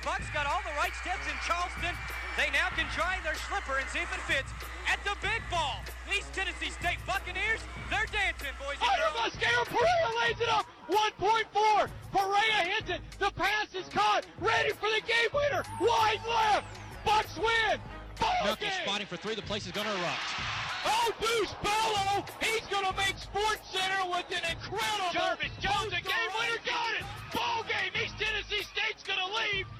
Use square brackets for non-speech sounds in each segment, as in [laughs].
The Bucks got all the right steps in Charleston. They now can try their slipper and see if it fits at the big ball. East Tennessee State Buccaneers, they're dancing, boys and Under girls. Mosquero, Perea lays it up. 1.4. Perea hits it. The pass is caught. Ready for the game winner. Wide left. Bucks win. Ball Milk spotting for three. The place is going to erupt. Oh, Deuce Bello. He's going to make Sports Center with an incredible. Jarvis Jones, the game winner, got it. Ball game. East Tennessee State's going to leave on another.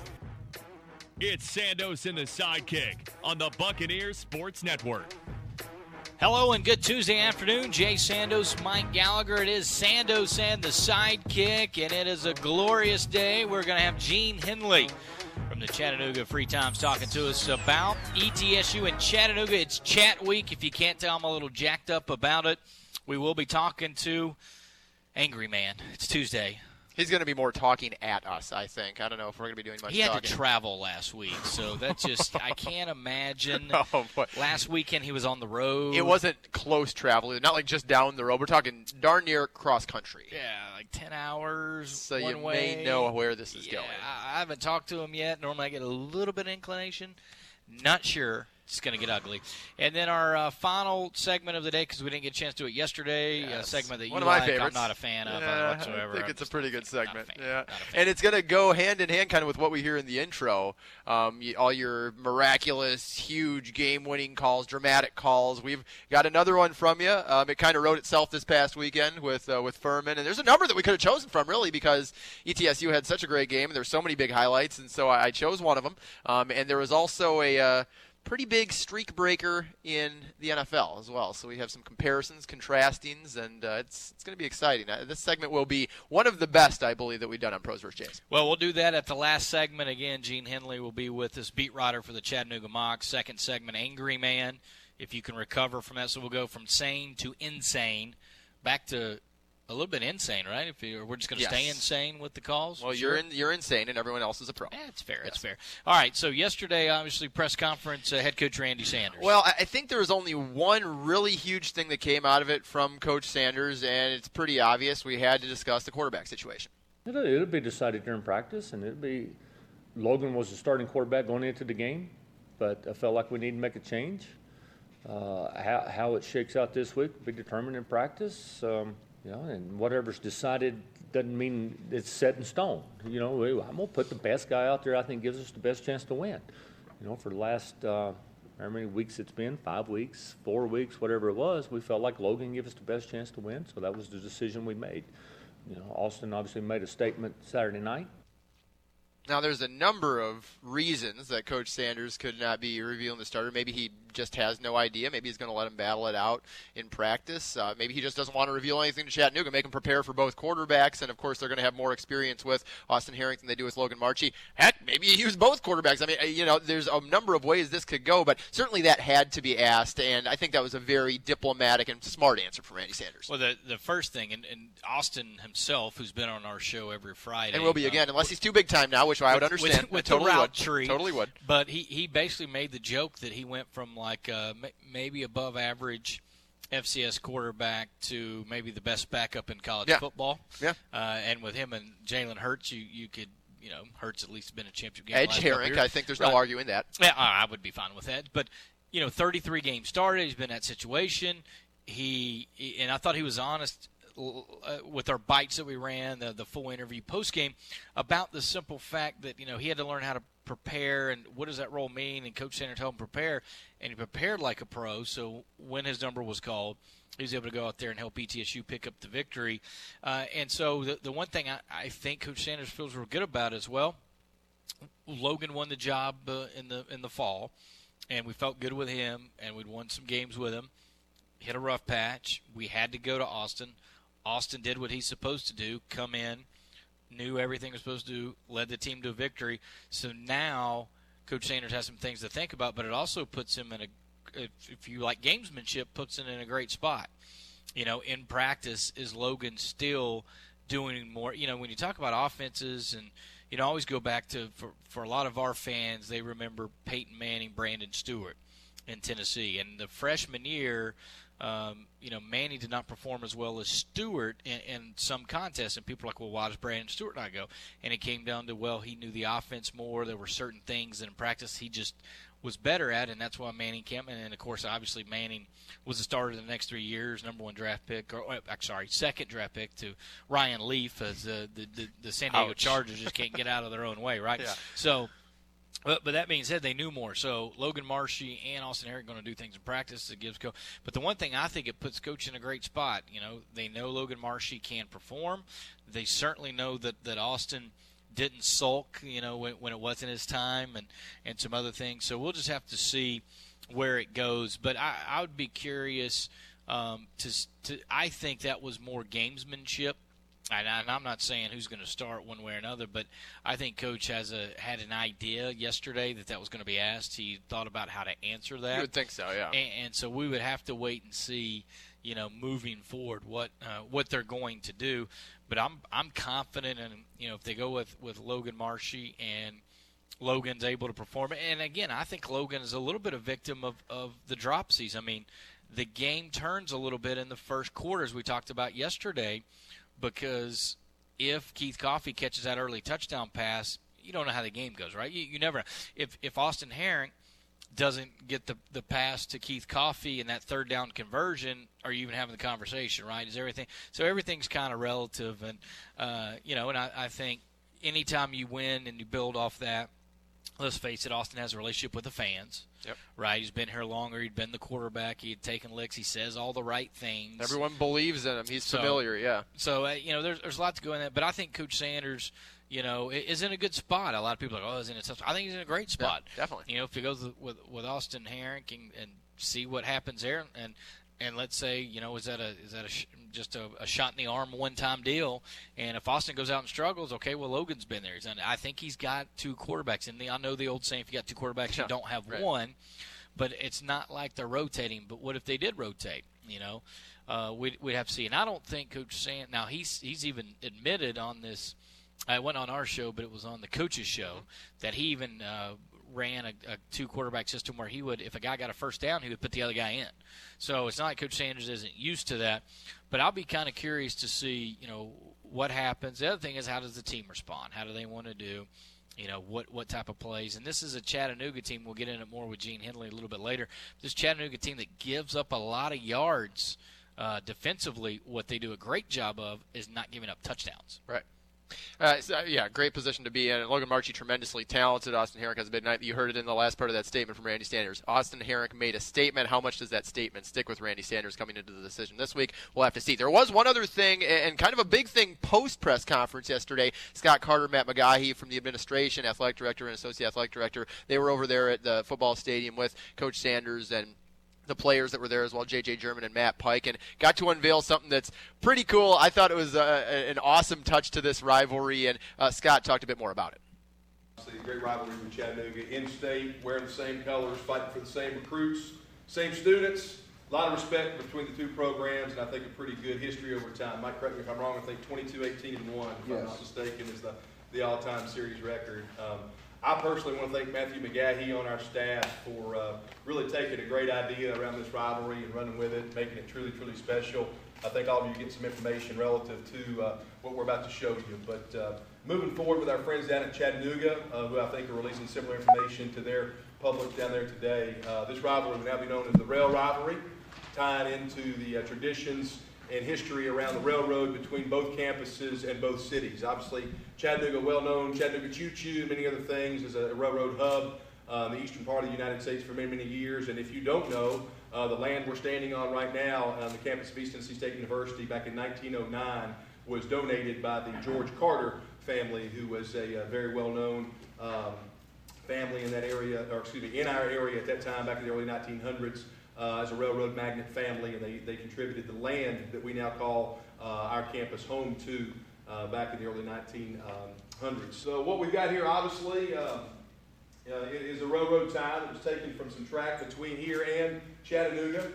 It's Sandos and the sidekick on the Buccaneers Sports Network. Hello and good Tuesday afternoon. Jay Sandos, Mike Gallagher. It is Sandos and the sidekick, and it is a glorious day. We're going to have Gene Henley from the Chattanooga Free Times talking to us about ETSU in Chattanooga. It's chat week. If you can't tell, I'm a little jacked up about it. We will be talking to Angry Man. It's Tuesday. He's going to be more talking at us, I think. I don't know if we're going to be doing much He had talking. to travel last week, so that just I can't imagine. [laughs] Oh, boy. Last weekend he was on the road. It wasn't close travel, not like just down the road. We're talking darn near cross country. Yeah, like ten hours. So you way. may know where this is yeah, going. I I haven't talked to him yet. Normally I get a little bit of inclination. Not sure. It's going to get ugly. And then our uh, final segment of the day, because we didn't get a chance to do it yesterday, a segment that One you of my like, favorites. I'm not a fan of uh, Yeah, whatsoever. I think it's a pretty good segment. fan. Yeah, Not a fan. and it's going to go hand in hand, kind of with what we hear in the intro. Um, all your miraculous, huge game-winning calls, dramatic calls. We've got another one from you. Um, it kind of wrote itself this past weekend with uh, with Furman, and there's a number that we could have chosen from, really, because ETSU had such a great game, there's so many big highlights, and so I, I chose one of them. Um, and there was also a. Uh, pretty big streak breaker in the NFL as well. So we have some comparisons, contrastings, and uh, it's it's going to be exciting. Uh, this segment will be one of the best, I believe, that we've done on Pros vs. Jays. Well, we'll do that at the last segment. Again, Gene Henley will be with us, beat writer for the Chattanooga Mocs. Second segment, Angry Man, if you can recover from that. So we'll go from sane to insane, back to a little bit insane, right? If you, we're just going to stay insane with the calls. Well, Sure. you're in, you're insane, and everyone else is a pro. Yeah, it's fair. It's Yes. fair. All right. So yesterday, obviously, press conference, uh, head coach Randy Sanders. Well, I I think there was only one really huge thing that came out of it from Coach Sanders, and it's pretty obvious. We had to discuss the quarterback situation. It'll, it'll be decided during practice, and it'll be. Logan was the starting quarterback going into the game, but I felt like we need to make a change. Uh, how, how it shakes out this week will be determined in practice. Um, you know, and whatever's decided doesn't mean it's set in stone. You know, I'm gonna put the best guy out there. I think gives us the best chance to win. You know, for the last uh, how many weeks it's been, five weeks, four weeks, whatever it was, we felt like Logan gave us the best chance to win. So that was the decision we made. You know, Austin obviously made a statement Saturday night. Now, there's a number of reasons that Coach Sanders could not be revealing the starter. Maybe he just has no idea. Maybe he's going to let him battle it out in practice. Uh, maybe he just doesn't want to reveal anything to Chattanooga, make him prepare for both quarterbacks. And, of course, they're going to have more experience with Austin Herrick than they do with Logan Marchi. Heck, maybe he used both quarterbacks. I mean, you know, there's a number of ways this could go, but certainly that had to be asked. And I think that was a very diplomatic and smart answer from Randy Sanders. Well, the the first thing, and, and Austin himself, who's been on our show every Friday, and will be uh, again, unless he's too big time now, which I would with- understand. with, with totally the route would. tree. Totally would. But he, he basically made the joke that he went from like uh, ma- maybe above average FCS quarterback to maybe the best backup in college Yeah. football. Yeah. Uh, and with him and Jalen Hurts, you you could you know Hurts at least been a championship game. Edge Herrick. I think there's Right. no arguing that. Yeah, I would be fine with that. But you know, 33 games started. He's been in that situation. He, he- and I thought he was honest uh, with our bites that we ran, the the full interview post game, about the simple fact that you know he had to learn how to prepare and what does that role mean. And Coach Sanders told him prepare, and he prepared like a pro. So when his number was called. He was able to go out there and help ETSU pick up the victory. Uh, and so the, the one thing I, I think Coach Sanders feels real good about as well Logan won the job uh, in the in the fall, and we felt good with him, and we'd won some games with him. Hit a rough patch. We had to go to Austin. Austin did what he's supposed to do: come in, knew everything was supposed to do, led the team to a victory. So now Coach Sanders has some things to think about, but it also puts him in a, if you like gamesmanship, puts him in a great spot. You know, in practice, is Logan still doing more? You know, when you talk about offenses and you know, always go back to for for a lot of our fans, they remember Peyton Manning, Branndon Stewart in Tennessee, and the freshman year um, you know, Manny did not perform as well as Stewart in, in some contests, and people are like, well, why does Branndon Stewart not go? And it came down to, well, he knew the offense more. There were certain things that in practice he just was better at, and that's why Manning came. And of course, obviously, Manning was the starter the next three years, number one draft pick, or I'm sorry, second draft pick to Ryan Leaf, as uh, the, the the San Diego Ouch. Chargers just can't get out of their own way, right? [laughs] Yeah. So but, but that being said, they knew more. So Logan Marchi and Austin Herrick going to do things in practice that gives coach. But the one thing I think it puts coach in a great spot. You know, they know Logan Marchi can perform. They certainly know that that Austin didn't sulk. You know, when, when it wasn't his time, and and some other things. So we'll just have to see where it goes. But I, I would be curious um, to to. I think that was more gamesmanship and I- I'm not saying who's going to start one way or another, but I think Coach has a had an idea yesterday that that was going to be asked. He thought about how to answer that. You would think so, yeah. And, and so we would have to wait and see, you know, moving forward what uh, what they're going to do. But I'm I'm confident and you know if they go with with Logan Marchi and Logan's able to perform. And again, I think Logan is a little bit a victim of of the dropsies. I mean, the game turns a little bit in the first quarter, as we talked about yesterday, because if Keith Coffey catches that early touchdown pass, you don't know how the game goes, right? You, you never. If if Austin Herrick doesn't get the the pass to Keith Coffey and that third down conversion, are you even having the conversation, right? Is everything so everything's kind of relative, and uh, you know, and I, I think anytime you win and you build off that, let's face it, Austin has a relationship with the fans. Yep. Right, he's been here longer. He'd been the quarterback. He had taken licks. He says all the right things. Everyone believes in him. He's So- familiar, yeah. So uh, you know, there's there's a lot to go in that, but I think Coach Sanders, you know, is in a good spot. A lot of people are like, oh, he's in a tough. spot." I think he's in a great spot. definitely. You know, if he goes with with, Austin Herrick and, and see what happens there, and and let's say, you know, is that a is that a just a, a shot in the arm, one time deal? And if Austin goes out and struggles, okay, well Logan's been there. It. I think he's got two quarterbacks in the. I know the old saying, if you got two quarterbacks, you don't have right. one. But it's not like they're rotating. But what if they did rotate? You know, uh, we'd, we'd have to see. And I don't think Coach Sand. Now he's he's even admitted on this. I went on our show, but it was on the coaches show that he even uh, ran a, a two quarterback system where he would, if a guy got a first down, he would put the other guy in. So it's not like Coach Sanders isn't used to that. But I'll be kind of curious to see, you know, what happens. The other thing is how does the team respond? How do they want to do? You know what what type of plays, and this is a Chattanooga team. We'll get into more with Gene Henley a little bit later. This Chattanooga team that gives up a lot of yards uh, defensively. What they do a great job of is not giving up touchdowns. Right. Uh, so, yeah, great position to be in. Logan Marchi, tremendously talented. Austin Herrick has a big night. You heard it in the last part of that statement from Randy Sanders. Austin Herrick made a statement. How much does that statement stick with Randy Sanders coming into the decision this week? We'll have to see. There was one other thing, and kind of a big thing post press conference yesterday. Scott Carter, Matt McGahee from the administration, athletic director, and associate athletic director, they were over there at the football stadium with Coach Sanders and the players that were there as well, J.J. Jerman and Matt Pike, and got to unveil something that's pretty cool. I thought it was uh, an awesome touch to this rivalry, and uh, Scott talked a bit more about it. Obviously, a great rivalry with Chattanooga. In-state, wearing the same colors, fighting for the same recruits, same students. A lot of respect between the two programs, and I think a pretty good history over time. Mike, correct me if I'm wrong. I think 22, 18, and one, if I'm not mistaken, is the the all-time series record. Um, I personally want to thank Matthew McGahee on our staff for uh, really taking a great idea around this rivalry and running with it, making it truly, truly special. I think all of you get some information relative to uh, what we're about to show you. But uh, moving forward with our friends down at Chattanooga, uh, who I think are releasing similar information to their public down there today, uh, this rivalry will now be known as the Rail Rivalry, tying into the uh, traditions and history around the railroad between both campuses and both cities. Obviously, Chattanooga, well known, Chattanooga Choo Choo, many other things, is a railroad hub uh, the eastern part of the United States for many, many years. And if you don't know, uh, the land we're standing on right now on the campus of East Tennessee State University back in 1909 was donated by the George Carter family, who was a, uh very well known um, family in that area, or excuse me, in our area at that time, back in the early 1900s, uh, as a railroad magnet family, and they, they contributed the land that we now call uh, our campus home to uh, back in the early 1900s. So what we've got here, obviously, uh, uh, is a railroad tie that was taken from some track between here and Chattanooga.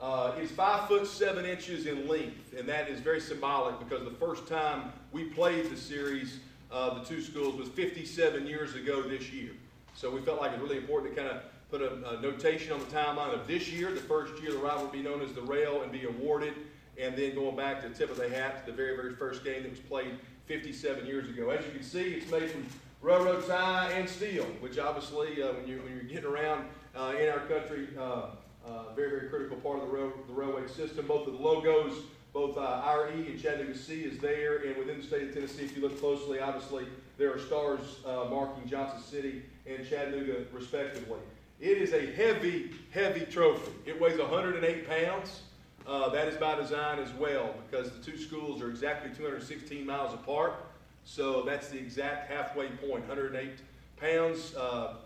Uh, it's five foot seven inches in length, and that is very symbolic because the first time we played the series, uh, the two schools, was 57 years ago this year. So we felt like it was really important to kind of put a, a, notation on the timeline of this year, the first year the rival would be known as the Rail and be awarded, and then going back to the tip of the hat to the very, very first game that was played 57 years ago. As you can see, it's made from railroad tie and steel, which obviously, uh, when, you, when you're getting around uh, in our country, uh, uh, very, very critical part of the, rail, the railway system. Both of the logos, both uh, and Chattanooga C is there, and within the state of Tennessee, if you look closely, obviously there are stars uh, marking Johnson City and Chattanooga respectively. It is a heavy, heavy trophy. It weighs 108 pounds. Uh, that is by design as well because the two schools are exactly 216 miles apart. So that's the exact halfway point, 108 pounds. Uh,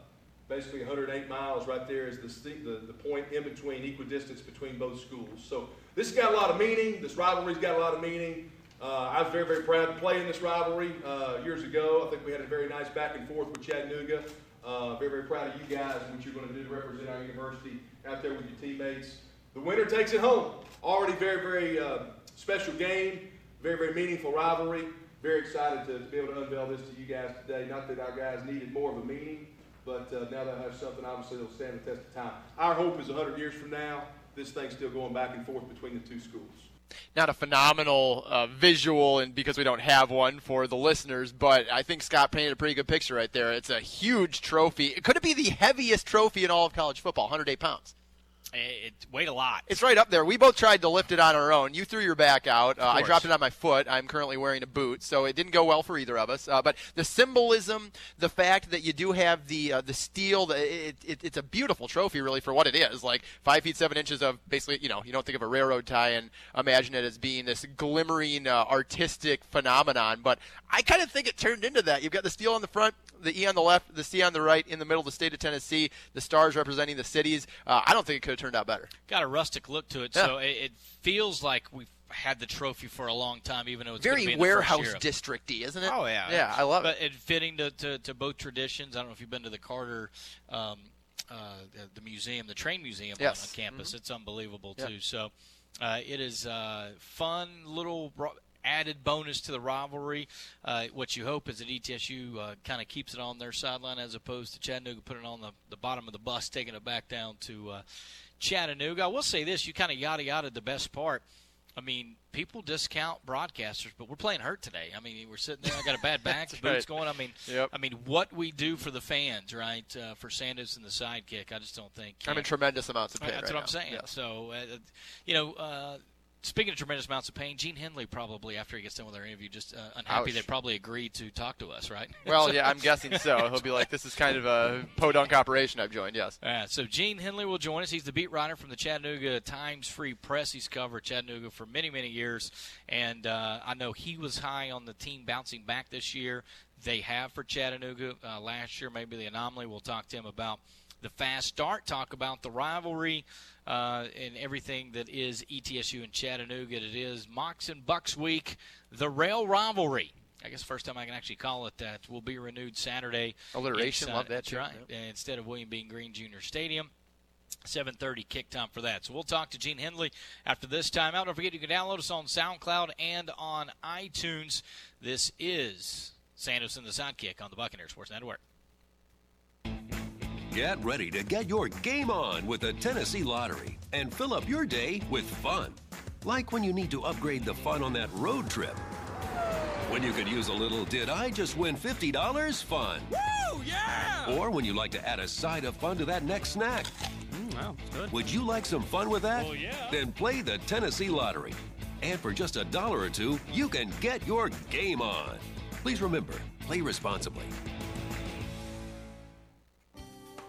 basically 108 miles right there is the, the, the point in between, equidistance between both schools. So this has got a lot of meaning. This rivalry's got a lot of meaning. Uh, I was very, very proud to play in this rivalry uh, years ago. I think we had a very nice back and forth with Chattanooga. Uh, very, very proud of you guys and what you're going to do to represent our university out there with your teammates. The winner takes it home. Already very, very uh, special game, very, very meaningful rivalry. Very excited to, to be able to unveil this to you guys today. Not that our guys needed more of a meaning, but uh, now they'll have something, obviously, that'll stand the test of time. Our hope is 100 years from now, this thing's still going back and forth between the two schools. Not a phenomenal uh, visual, and because we don't have one for the listeners, but I think Scott painted a pretty good picture right there. It's a huge trophy. It could be the heaviest trophy in all of college football? 108 pounds. It weighed a lot. It's right up there. We both tried to lift it on our own. You threw your back out. Uh, I dropped it on my foot. I'm currently wearing a boot, so it didn't go well for either of us. Uh, but the symbolism, the fact that you do have the uh, the steel, the, it, it, it's a beautiful trophy, really, for what it is. Like five feet seven inches of basically, you know, you don't think of a railroad tie and imagine it as being this glimmering uh, artistic phenomenon. But I kind of think it turned into that. You've got the steel on the front, the E on the left, the C on the right, in the middle, the state of Tennessee, the stars representing the cities. Uh, I don't think it could have turned out better. Got a rustic look to it, yeah. so it, it, feels like we've had the trophy for a long time, even though it's very warehouse districty, isn't it? Oh yeah, yeah, I love but it. But fitting to, to, to, both traditions. I don't know if you've been to the Carter. Um, uh, the, the, museum, the train museum yes. on, on, campus. Mm-hmm. It's unbelievable too. So uh, it is a fun little added bonus to the rivalry. Uh, what you hope is that ETSU uh, kind of keeps it on their sideline as opposed to Chattanooga putting it on the, the bottom of the bus, taking it back down to uh, Chattanooga. I will say this: you kind of yada yada the best part. I mean, people discount broadcasters, but we're playing hurt today. I mean, we're sitting there. I got a bad back, [laughs] boots right. going. I mean, yep. I mean, what we do for the fans, right? Uh, for Sanders and the sidekick, I just don't think. I'm in tremendous amounts of pain. That's right what now. I'm saying. So, uh, you know, uh, Speaking of tremendous amounts of pain, Gene Henley probably, after he gets done with our interview, just uh, unhappy Ouch. they probably agreed to talk to us, right? [laughs] Well, yeah, I'm [laughs] guessing so. He'll be like, "This is kind of a podunk operation I've joined." Yes. Uh, so Gene Henley will join us. He's the beat writer from the Chattanooga Times Free Press. He's covered Chattanooga for many, many years, and uh, I know he was high on the team bouncing back this year. They have for Chattanooga uh, last year, maybe the anomaly. We'll talk to him about the fast start, talk about the rivalry uh, and everything that is ETSU and Chattanooga. It is Mocs and Bucks week, the rail rivalry. I guess first time I can actually call it that will be renewed Saturday. Alliteration, inside, love that. Right, yep. instead of William B. Greene Jr. Stadium. 7:30 kick time for that. So we'll talk to Gene Henley after this timeout. Don't forget you can download us on SoundCloud and on iTunes. This is Sandos and the Sidekick on the Buccaneer Sports Network. Get ready to get your game on with the Tennessee Lottery and fill up your day with fun. Like when you need to upgrade the fun on that road trip. When you could use a little did I just win $50 fun. Woo, yeah! Or when you like to add a side of fun to that next snack. Mm, wow, good. Would you like some fun with that? Oh, yeah. Then play the Tennessee Lottery. And for just a dollar or two, you can get your game on. Please remember, play responsibly.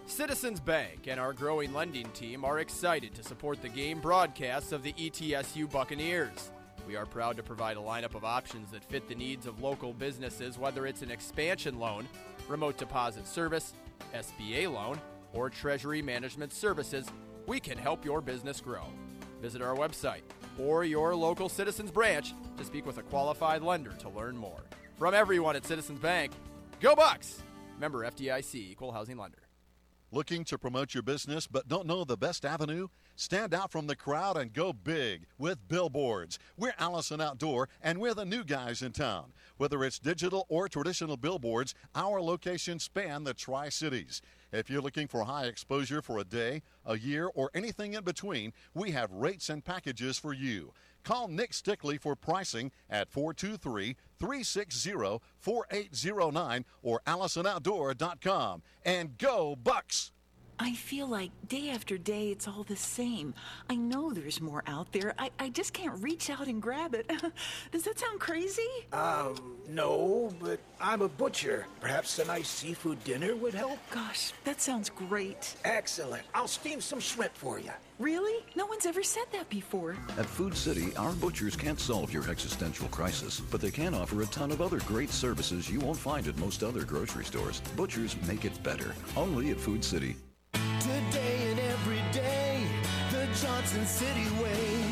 Citizens Bank and our growing lending team are excited to support the game broadcasts of the ETSU Buccaneers. We are proud to provide a lineup of options that fit the needs of local businesses, whether it's an expansion loan, remote deposit service, SBA loan, or treasury management services. We can help your business grow. Visit our website or your local Citizens branch to speak with a qualified lender to learn more. From everyone at Citizens Bank, go Bucks! Member FDIC, Equal Housing Lender. Looking to promote your business but don't know the best avenue? Stand out from the crowd and go big with billboards. We're Allison Outdoor and we're the new guys in town. Whether it's digital or traditional billboards, our locations span the Tri Cities. If you're looking for high exposure for a day, a year, or anything in between, we have rates and packages for you. Call Nick Stickley for pricing at 423 360 4809 or AllisonOutdoor.com. And go, Bucks! I feel like day after day it's all the same. I know there's more out there. I, I just can't reach out and grab it. [laughs] Does that sound crazy? Um, no, but I'm a butcher. Perhaps a nice seafood dinner would help? Gosh, that sounds great. Excellent. I'll steam some shrimp for you. Really? No one's ever said that before. At Food City, our butchers can't solve your existential crisis, but they can offer a ton of other great services you won't find at most other grocery stores. Butchers make it better. Only at Food City. Today and every day, the Johnson City way.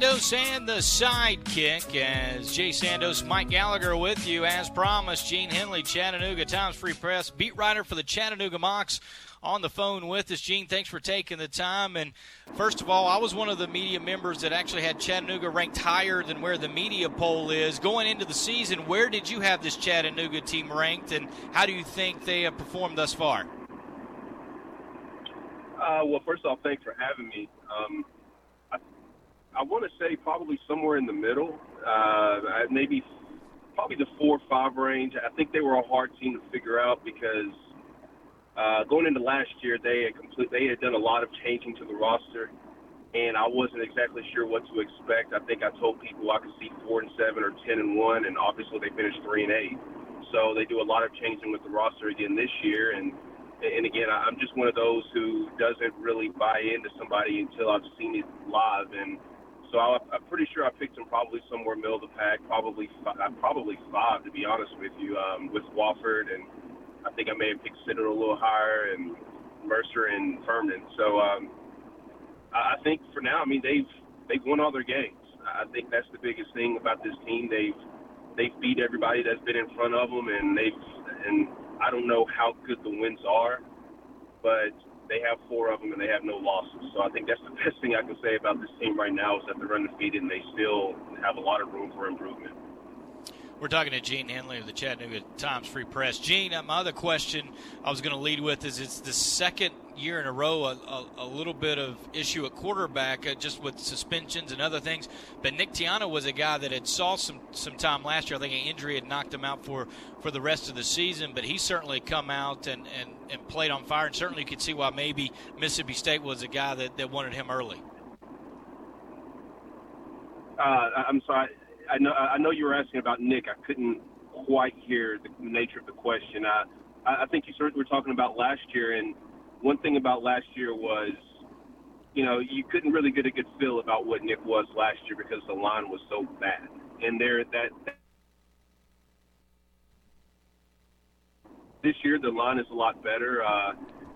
Sandos and the sidekick as Jay Sandos, Mike Gallagher with you. As promised, Gene Henley, Chattanooga Times Free Press, beat writer for the Chattanooga Mocs, on the phone with us. Gene, thanks for taking the time. And first of all, I was one of the media members that actually had Chattanooga ranked higher than where the media poll is. Going into the season, where did you have this Chattanooga team ranked, and how do you think they have performed thus far? Uh, well, first off, thanks for having me. Um, I want to say probably somewhere in the middle, uh, maybe probably the four or five range. I think they were a hard team to figure out because uh, going into last year, they had complete they had done a lot of changing to the roster, and I wasn't exactly sure what to expect. I think I told people I could see four and seven or ten and one, and obviously they finished three and eight. So they do a lot of changing with the roster again this year, and and again, I'm just one of those who doesn't really buy into somebody until I've seen it live. And so I, I'm pretty sure I picked him probably somewhere middle of the pack, probably five, probably five to be honest with you, um, with Wofford, and I think I may have picked Citadel a little higher, and Mercer and Furman. So um, I I think for now, I mean they've they've won all their games. I think that's the biggest thing about this team. They've they've beat everybody that's been in front of them, and they've and I don't know how good the wins are, but they have four of them and they have no losses. So I think that's the best thing I can say about this team right now is that they're undefeated and they still have a lot of room for improvement. We're talking to Gene Henley of the Chattanooga Times Free Press. Gene, uh, my other question I was going to lead with is it's the second year in a row a, a, a little bit of issue at quarterback uh, just with suspensions and other things. But Nick Tiano was a guy that had saw some, some time last year. I think an injury had knocked him out for, for the rest of the season, but he certainly come out and, and, and played on fire. And certainly you could see why maybe Mississippi State was a guy that, that wanted him early. Uh, I'm sorry. I know I know you were asking about Nick. I couldn't quite hear the nature of the question. I I think you were talking about last year, and one thing about last year was, you know, you couldn't really get a good feel about what Nick was last year because the line was so bad, and there that. This year, the line is a lot better. Uh,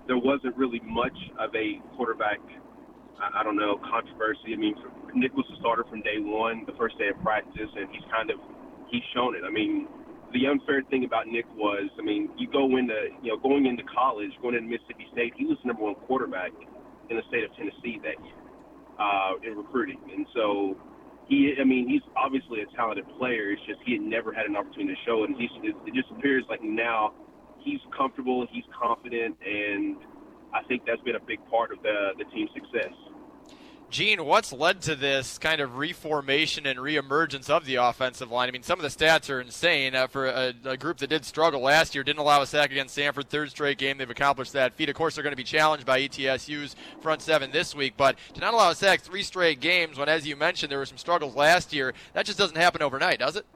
there wasn't really much of a quarterback, I, don't know, controversy. I mean, Nick was the starter from day one, the first day of practice, and he's kind of he's shown it. I mean, the unfair thing about Nick was, I mean, you go into, you know, going into college, going into Mississippi State, he was the number one quarterback in the state of Tennessee that year uh, in recruiting, and so he, I mean, he's obviously a talented player. It's just he had never had an opportunity to show it, and he's, it just appears like now he's comfortable, he's confident, and I think that's been a big part of the the team's success. Gene, what's led to this kind of reformation and reemergence of the offensive line? I mean, some of the stats are insane. Uh, for a, a, group that did struggle last year, didn't allow a sack against Samford, third straight game, they've accomplished that feat. Of course, they're going to be challenged by ETSU's front seven this week, but to not allow a sack three straight games when, as you mentioned, there were some struggles last year, that just doesn't happen overnight, does it?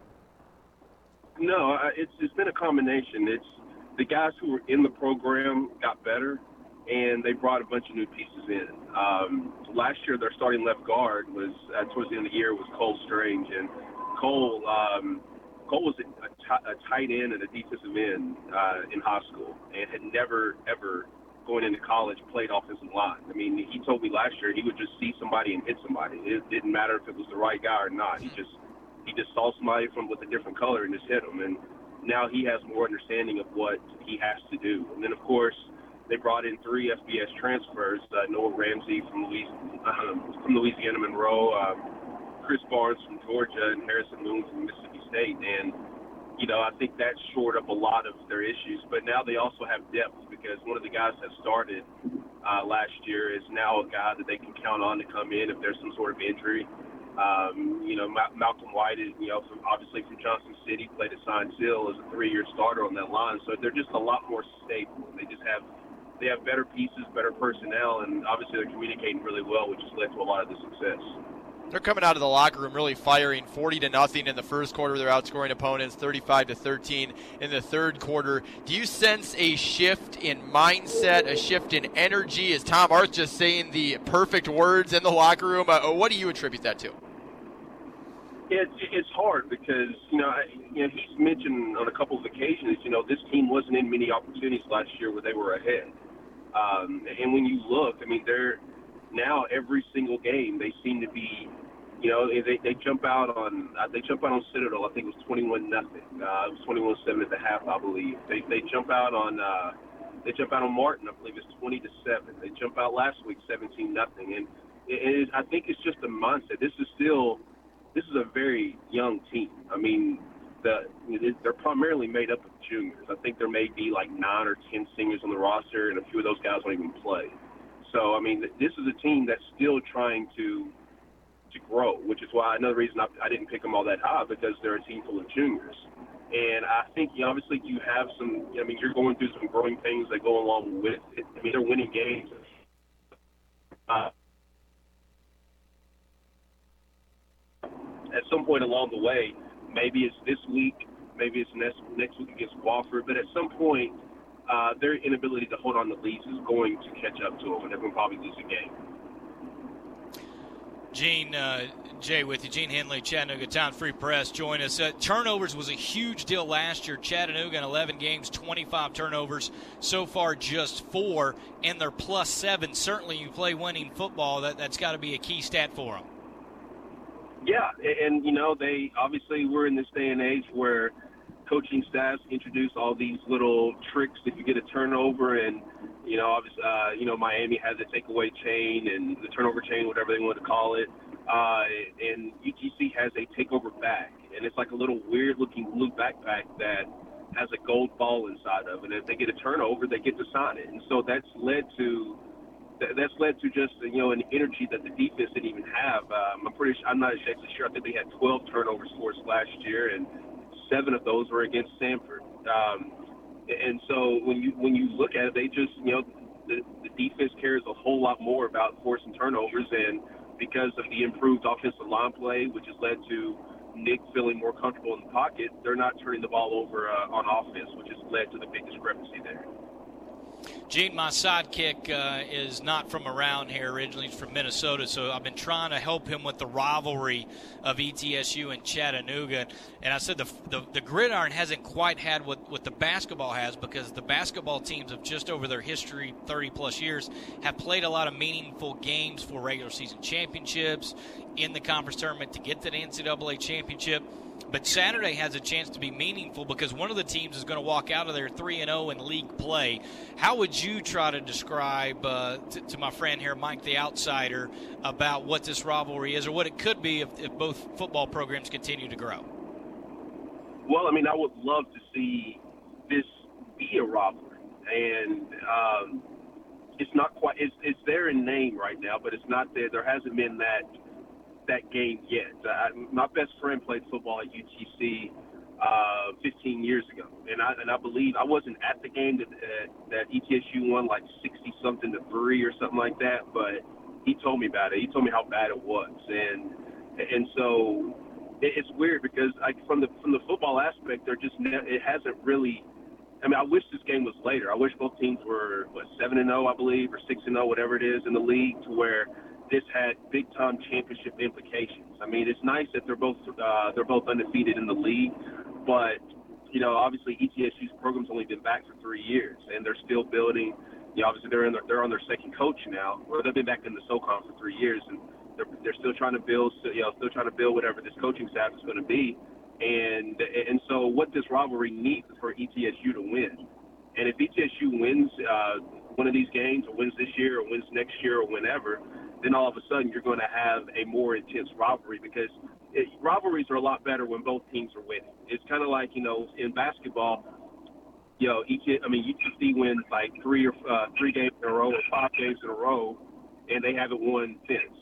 No, it's, it's been a combination. It's the guys who were in the program got better and they brought a bunch of new pieces in. Um, last year, their starting left guard was uh, towards the end of the year was Cole Strange, and Cole um, Cole was a, t- a tight end and a defensive end uh, in high school, and had never ever going into college played offensive line. I mean, he told me last year he would just see somebody and hit somebody. It didn't matter if it was the right guy or not. He just he just saw somebody from with a different color and just hit them. And now he has more understanding of what he has to do. And then of course they brought in three FBS transfers: uh, Noah Ramsey from Louisiana, um, from Louisiana Monroe, uh, Chris Barnes from Georgia, and Harrison Moon from Mississippi State. And you know, I think that shored up a lot of their issues. But now they also have depth because one of the guys that started uh, last year is now a guy that they can count on to come in if there's some sort of injury. Um, you know, Ma- Malcolm White is, you know, from, obviously from Johnson City, played at Science Hill as a three-year starter on that line. So they're just a lot more stable. They just have they have better pieces, better personnel, and obviously they're communicating really well, which has led to a lot of the success. They're coming out of the locker room really firing 40 to nothing in the first quarter. They're outscoring opponents 35 to 13 in the third quarter. Do you sense a shift in mindset, a shift in energy? Is Tom Arth just saying the perfect words in the locker room? Uh, what do you attribute that to? It's it's hard because you know you know he's mentioned on a couple of occasions you know this team wasn't in many opportunities last year where they were ahead. Um, and when you look, I mean, they're now every single game they seem to be, you know, they they jump out on uh, they jump out on Citadel. I think it was twenty one nothing. Uh, it was twenty one seven at the half, I believe. They they jump out on uh, they jump out on Martin. I believe it's twenty to seven. They jump out last week seventeen nothing. And it, it, I think it's just a mindset. This is still this is a very young team. I mean, the they're primarily made up of juniors. I think there may be like nine or ten seniors on the roster, and a few of those guys won't even play. So I mean, this is a team that's still trying to to grow, which is why another reason I, I didn't pick them all that high because they're a team full of juniors. And I think you know, obviously you have some. I mean, you're going through some growing things that go along with it. I mean, they're winning games. Uh, at some point along the way, maybe it's this week, maybe it's next next week against Wofford, but at some point, uh, their inability to hold on to leads is going to catch up to them, and they're going to probably lose a game. Gene, uh, Jay with you. Gene Henley, Chattanooga Town Free Press, join us. Uh, turnovers was a huge deal last year. Chattanooga in 11 games, 25 turnovers. So far, just four, and they're plus seven. Certainly, you play winning football. That, that's got to be a key stat for them. Yeah, and you know they obviously we're in this day and age where coaching staffs introduce all these little tricks if you get a turnover and you know obviously uh, you know Miami has the takeaway chain and the turnover chain whatever they want to call it uh, and UTC has a takeover bag and it's like a little weird looking blue backpack that has a gold ball inside of it and if they get a turnover they get to sign it and so that's led to that's led to just you know an energy that the defense didn't even have. Um, I'm pretty. I'm not exactly sure. I think they had 12 turnovers forced last year, and seven of those were against Samford. Um, and so when you when you look at it, they just you know the, the defense cares a whole lot more about forcing turnovers, and because of the improved offensive line play, which has led to Nick feeling more comfortable in the pocket, they're not turning the ball over uh, on offense, which has led to the big discrepancy there. Gene, my sidekick uh, is not from around here originally. He's from Minnesota, so I've been trying to help him with the rivalry of ETSU and Chattanooga. And I said the, the, the gridiron hasn't quite had what, what the basketball has because the basketball teams have just over their history, 30 plus years, have played a lot of meaningful games for regular season championships in the conference tournament to get to the NCAA championship. But Saturday has a chance to be meaningful because one of the teams is going to walk out of there 3 and 0 in league play. How would you try to describe uh, to, to, my friend here, Mike the Outsider, about what this rivalry is or what it could be if, if both football programs continue to grow? Well, I mean, I would love to see this be a rivalry. And um, it's not quite, it's, it's there in name right now, but it's not there. There hasn't been that that game yet. Uh, my best friend played football at UTC uh, 15 years ago, and I and I believe I wasn't at the game that uh, that ETSU won like 60 something to three or something like that, but he told me about it. He told me how bad it was, and and so it, it's weird because like from the from the football aspect, there just ne- it hasn't really. I mean, I wish this game was later. I wish both teams were what seven and zero, I believe, or six and zero, whatever it is in the league, to where this had big time championship implications. I mean, it's nice that they're both uh, they're both undefeated in the league, but you know, obviously ETSU's program's only been back for three years, and they're still building. You know, obviously they're in their, they're on their second coach now. Well, they've been back in the SoCon for three years, and they're they're still trying to build. You know, still trying to build whatever this coaching staff is going to be. And and so what this rivalry needs for ETSU to win. And if ETSU wins uh, one of these games, or wins this year, or wins next year, or whenever, then all of a sudden you're going to have a more intense rivalry because it, rivalries are a lot better when both teams are winning. It's kind of like you know in basketball, you know each I mean UTC wins like three or uh, three games in a row or five games in a row, and they haven't won since.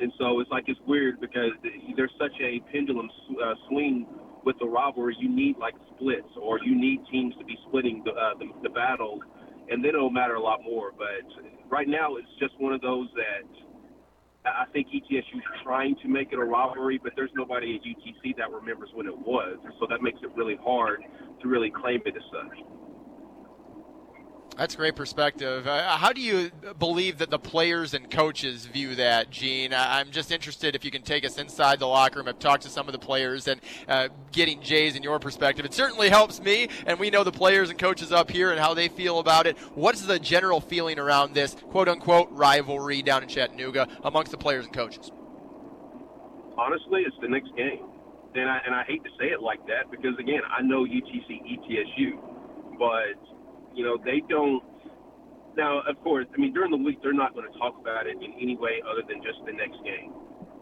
And so it's like it's weird because there's such a pendulum uh, swing with the rivalry. You need like splits, or you need teams to be splitting the, uh, the, the battles, and then it'll matter a lot more. But right now, it's just one of those that I think ETSU is trying to make it a rivalry, but there's nobody at UTC that remembers when it was, so that makes it really hard to really claim it as such. That's great perspective. Uh, how do you believe that the players and coaches view that, Gene? I'm just interested if you can take us inside the locker room. I've talked to some of the players and uh, getting Jay's and your perspective. It certainly helps me, and we know the players and coaches up here and how they feel about it. What's the general feeling around this quote unquote rivalry down in Chattanooga amongst the players and coaches? Honestly, it's the next game. And I, and I hate to say it like that because, again, I know UTC ETSU, but you know, they don't. Now, of course, I mean, during the week, they're not going to talk about it in any way other than just the next game.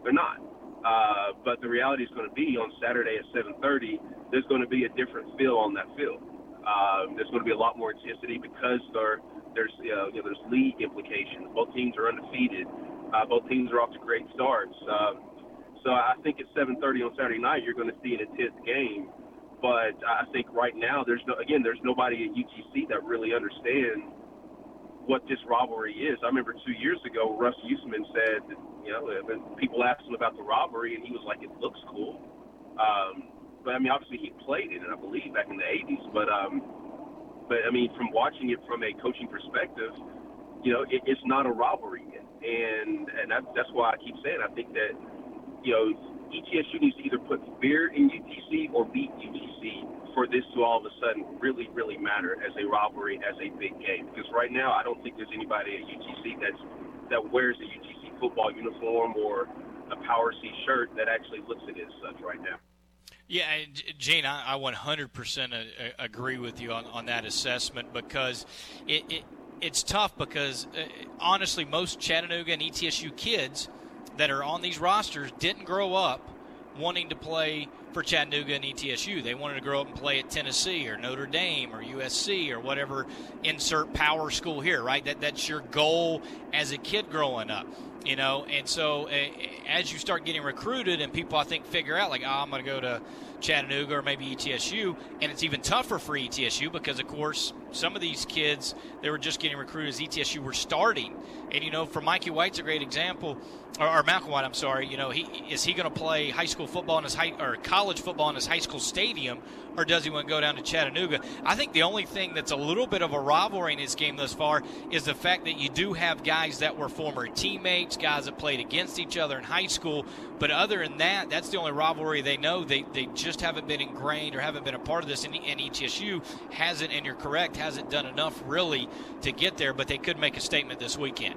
They're not. Uh, but the reality is going to be on Saturday at 7:30. There's going to be a different feel on that field. Uh, there's going to be a lot more intensity because there, there's you know there's league implications. Both teams are undefeated. Uh, both teams are off to great starts. Uh, so I think at 7:30 on Saturday night, you're going to see an intense game. But I think right now there's no again there's nobody at UTC that really understands what this rivalry is. I remember two years ago, Russ Huesman said, you know, people asked him about the rivalry, and he was like, "It looks cool." Um, but I mean, obviously he played in it, I believe back in the '80s. But um, but I mean, from watching it from a coaching perspective, you know, it, it's not a rivalry yet, and and that, that's why I keep saying I think that you know ETSU needs to either put fear in UTC or beat UTC for this to all of a sudden really, really matter as a rivalry, as a big game. Because right now, I don't think there's anybody at UTC that's that wears a UTC football uniform or a Power C shirt that actually looks at it as such right now. Yeah, Gene, I, I 100% agree with you on, on that assessment because it, it it's tough because uh, honestly, most Chattanooga and ETSU kids that are on these rosters didn't grow up wanting to play for Chattanooga and ETSU. They wanted to grow up and play at Tennessee or Notre Dame or USC or whatever insert power school here, right? That that's your goal as a kid growing up, you know. And so uh, as you start getting recruited and people I think figure out like, oh, I'm going to go to Chattanooga or maybe ETSU, and it's even tougher for ETSU because, of course, some of these kids they were just getting recruited as ETSU were starting, and you know, for Mikey White's a great example, or, or Malcolm White, I'm sorry. You know, he is he going to play high school football in his high or college football in his high school stadium, or does he want to go down to Chattanooga? I think the only thing that's a little bit of a rivalry in this game thus far is the fact that you do have guys that were former teammates, guys that played against each other in high school. But other than that, that's the only rivalry they know. They they just haven't been ingrained or haven't been a part of this. And, and ETSU hasn't, and you're correct, hasn't done enough really to get there. But they could make a statement this weekend.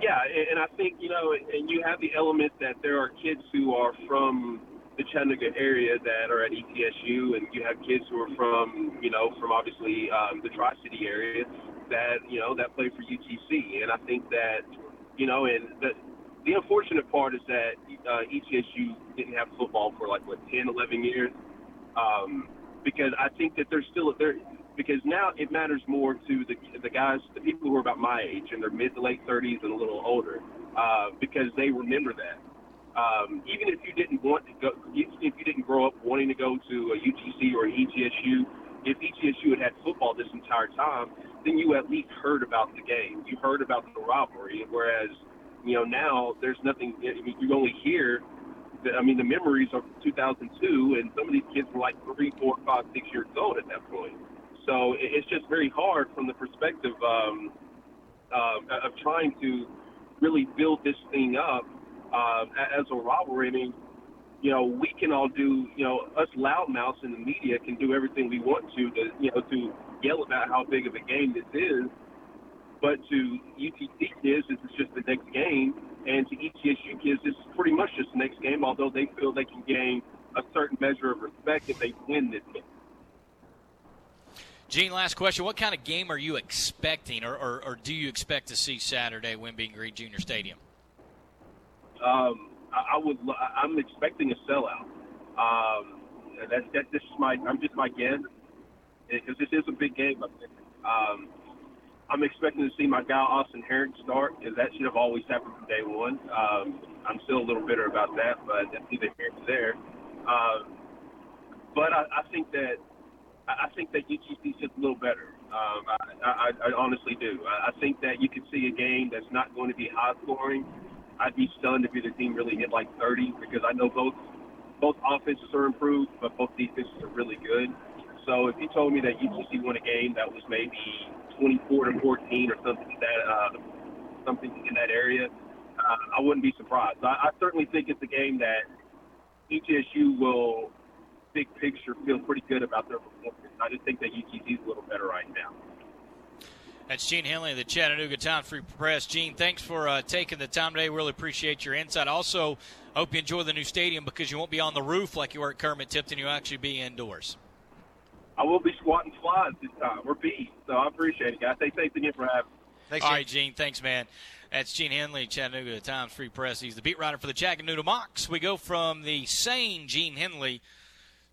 Yeah, and I think you know, and you have the element that there are kids who are from the Chattanooga area that are at ETSU, and you have kids who are from, you know, from obviously um, the Tri City area that, you know, that play for UTC. And I think that, you know, and the, the unfortunate part is that uh, ETSU didn't have football for like, what, 10, 11 years. Um, because I think that there's still, there, because now it matters more to the, the guys, the people who are about my age in their mid to late 30s and a little older, uh, because they remember that um, even if you didn't want to go, if you didn't grow up wanting to go to a UTC or an ETSU, if ETSU had had football this entire time, then you at least heard about the game. You heard about the rivalry. Whereas, you know, now there's nothing. You only hear. The, I mean, the memories of 2002, and some of these kids were like three, four, five, six years old at that point. So it's just very hard from the perspective um, uh, of trying to really build this thing up uh, as a rivalry. I mean, you know, we can all do, you know, us loudmouths in the media can do everything we want to, to, you know, to yell about how big of a game this is. But to UTC kids, this is just the next game, and to ETSU kids, this is pretty much just the next game. Although they feel they can gain a certain measure of respect if they win this game. Gene, last question. What kind of game are you expecting, or, or, or do you expect to see Saturday, William B. Greene Junior Stadium? Um, I, I would. I'm expecting a sellout. Um, that's that's just my. I'm just my guess because this is a big game. Um, I'm expecting to see my guy Austin Herrick start because that should have always happened from day one. Um, I'm still a little bitter about that, but that's neither here nor there. Um, but I, I think that I think that UTC just a little better. Um, I, I, I honestly do. I, think that you can see a game that's not going to be high scoring I'd be stunned if either team really hit like 30 because I know both both offenses are improved, but both defenses are really good. So if you told me that UTC won a game that was maybe 24 to 14 or something that uh, something in that area, uh, I wouldn't be surprised. I, I certainly think it's a game that ETSU will, big picture, feel pretty good about their performance. I just think that UTC is a little better right now. That's Gene Henley of the Chattanooga Times Free Press. Gene, thanks for uh, taking the time today. Really appreciate your insight. Also, hope you enjoy the new stadium because you won't be on the roof like you were at Kermit Tipton. You'll actually be indoors. I will be squatting flies this time. We're bees, so I appreciate it, guys. Thanks, thanks again for having me. Thanks, All right, Gene. Thanks, man. That's Gene Henley, Chattanooga Times Free Press. He's the beat writer for the Chattanooga Mocs. We go from the sane Gene Henley –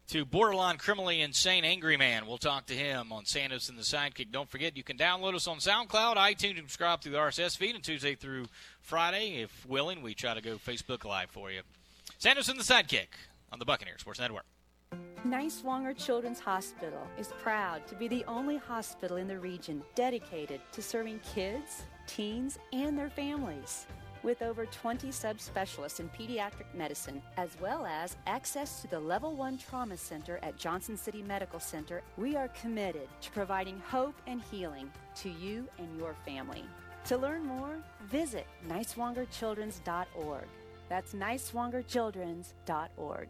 to borderline criminally insane angry man. We'll talk to him on Sandos and the Sidekick. Don't forget, you can download us on SoundCloud, iTunes, subscribe through the RSS feed, and Tuesday through Friday, if willing, we try to go Facebook Live for you. Sandos and the Sidekick on the Buccaneers Sports Network. Niswonger Children's Hospital is proud to be the only hospital in the region dedicated to serving kids, teens, and their families with over 20 subspecialists in pediatric medicine, as well as access to the Level 1 Trauma Center at Johnson City Medical Center, we are committed to providing hope and healing to you and your family. To learn more, visit niswongerchildrens.org. That's niswongerchildrens.org.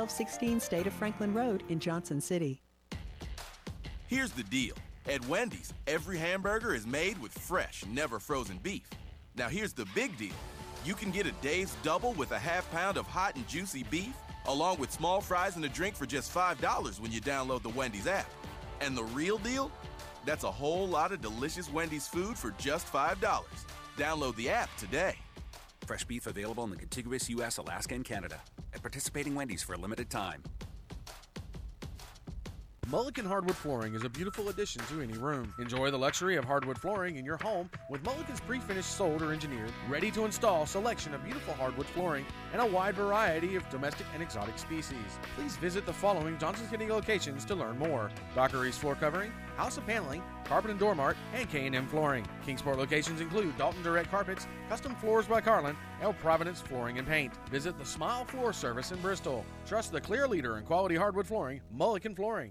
1216 State of Franklin Road in Johnson City. Here's the deal. At Wendy's, every hamburger is made with fresh, never frozen beef. Now here's the big deal. You can get a Dave's double with a half pound of hot and juicy beef along with small fries and a drink for just $5 when you download the Wendy's app. And the real deal? That's a whole lot of delicious Wendy's food for just $5. Download the app today. Fresh beef available in the contiguous U.S., Alaska, and Canada. At participating Wendy's for a limited time. Mullican Hardwood Flooring is a beautiful addition to any room. Enjoy the luxury of hardwood flooring in your home with Mullican's pre-finished sold or engineered, ready to install selection of beautiful hardwood flooring and a wide variety of domestic and exotic species. Please visit the following Johnson City locations to learn more. Docker East Floor Covering, House of Paneling, Carpet and Door Mart, and K&M Flooring. Kingsport locations include Dalton Direct Carpets, Custom Floors by Carlin, El Providence Flooring and Paint. Visit the Smile Floor Service in Bristol. Trust the clear leader in quality hardwood flooring, Mullican Flooring.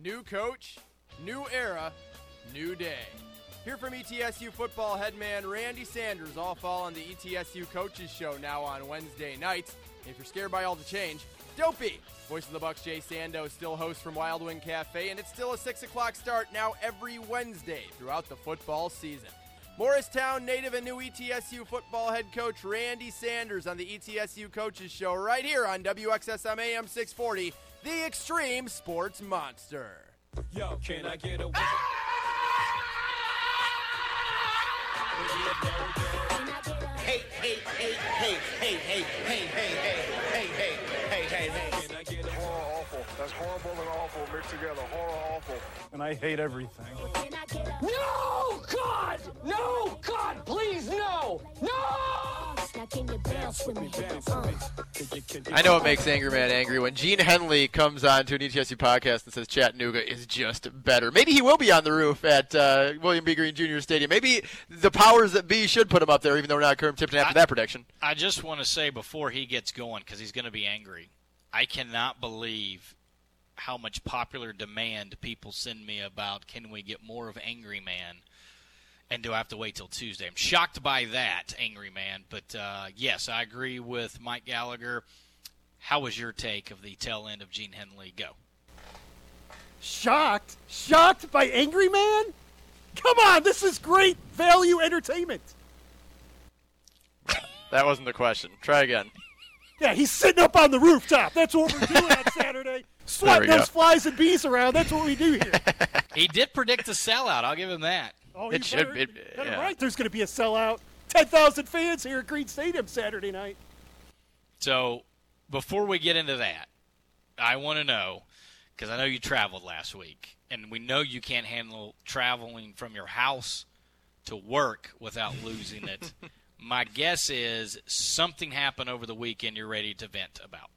New coach, new era, new day. Here from ETSU football headman Randy Sanders, all fall on the ETSU coaches show now on Wednesday nights. If you're scared by all the change, don't be. Voice of the Bucks Jay Sando still hosts from Wild Wing Cafe, and it's still a six o'clock start now every Wednesday throughout the football season. Morristown native and new ETSU football head coach Randy Sanders on the ETSU Coaches Show right here on WXSM AM 640, the Extreme Sports Monster. Yo, can I get a Hey, hey, hey, hey, hey, hey, hey, hey, hey, hey, hey, hey, hey, hey. Horror awful. That's horrible and awful mixed together. Horror awful. And I hate everything. No, God! No, God, please, no! No! I know it makes Angry Man angry when Gene Henley comes on to an ETSU podcast and says Chattanooga is just better. Maybe he will be on the roof at uh, William B. Greene Jr. Stadium. Maybe the powers that be should put him up there, even though we're not Kerm Tipton after that prediction. I just want to say before he gets going, because he's going to be angry, I cannot believe how much popular demand people send me about can we get more of Angry Man, and do I have to wait till Tuesday? I'm shocked by that, Angry Man. But uh, yes, I agree with Mike Gallagher. How was your take of the tail end of Gene Henley? Go. Shocked? Shocked by Angry Man? Come on, this is great value entertainment. That wasn't the question. Try again. Yeah, he's sitting up on the rooftop. That's what we're doing on [laughs] Saturday. Swatting go. those flies and bees around. That's what we do here. [laughs] He did predict a sellout. I'll give him that. Oh, It should better- be- better yeah. right. There's going to be a sellout. 10,000 fans here at Greene Stadium Saturday night. So before we get into that, I want to know because I know you traveled last week, and we know you can't handle traveling from your house to work without losing it. [laughs] My guess is something happened over the weekend you're ready to vent about.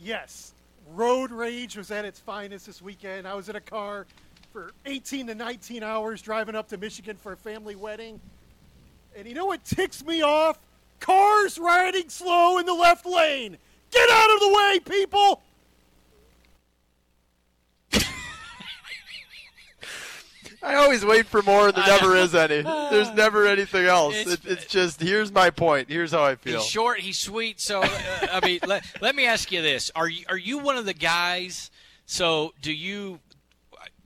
Yes, road rage was at its finest this weekend. I was in a car for 18 to 19 hours driving up to Michigan for a family wedding. And you know what ticks me off? Cars riding slow in the left lane. Get out of the way, people! I always wait for more, and there never is any. There's never anything else. It's- It's, it's just here's my point. Here's how I feel. He's short. He's sweet. So, uh, I mean, let, let me ask you this: Are you are you one of the guys? So, do you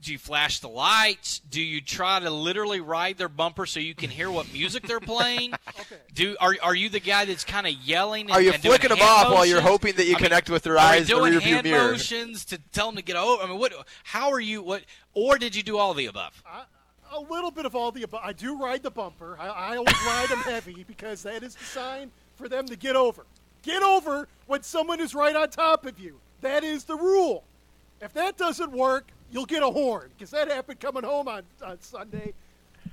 do you flash the lights? Do you try to literally ride their bumper so you can hear what music they're playing? [laughs] okay. Do are are you the guy that's kind of yelling? And, Are you and doing flicking them hand off while you're hoping that you I mean, connect with their are eyes in the doing rearview hand mirror? motions to tell them to get over? I mean, what? How are you? What? Or did you do all the above? A little bit of all the above. I do ride the bumper. I, I always ride them heavy [laughs] because that is the sign for them to get over. Get over when someone is right on top of you. That is the rule. If that doesn't work, you'll get a horn because that happened coming home on, on Sunday.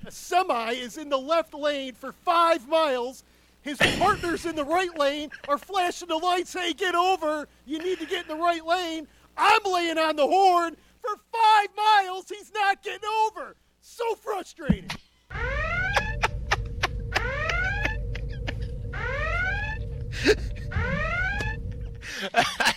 A semi is in the left lane for five miles. His partners in the right lane are flashing the lights. Hey, get over. You need to get in the right lane. I'm laying on the horn for five miles. He's not getting over. So frustrated. [laughs]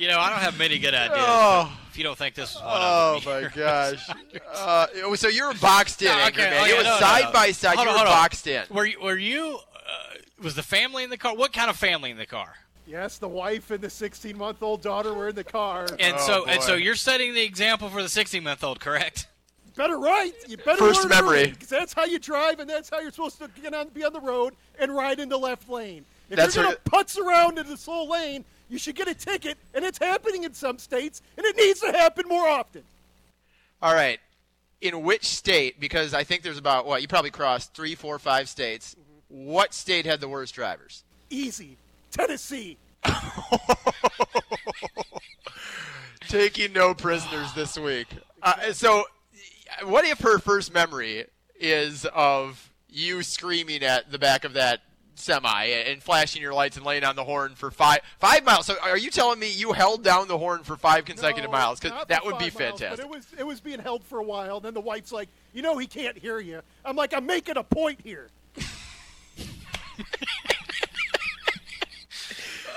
You know, I don't have many good ideas. Oh. If you don't think this is one Oh of them, [laughs] Oh, my gosh! Uh, so you were boxed in, No, Angry okay, Man. okay, it was no, no, side no. by side. Hold you on, were hold on. boxed in. Were you? Were you? Uh, was the family in the car? What kind of family in the car? Yes, the wife and the 16 month old daughter were in the car. And Oh, so, and so, you're setting the example for the 16 month old, correct? better right. You better First learn memory. early, 'cause that's how you drive, and that's how you're supposed to get on, be on the road and ride in the left lane. If That's you're gonna putz around in this whole lane, you should get a ticket, and it's happening in some states, and it needs to happen more often. All right. In which state? Because I think there's about what you probably crossed three, four, five states. What state had the worst drivers? Easy, Tennessee. [laughs] Taking no prisoners this week. Uh, so, what if her first memory is of you screaming at the back of that semi and flashing your lights and laying on the horn for five five miles? So, are you telling me you held down the horn for five consecutive No, miles? Because that would be miles, fantastic. But it was it was being held for a while. Then the wife's like, you know, he can't hear you. I'm like, I'm making a point here. [laughs]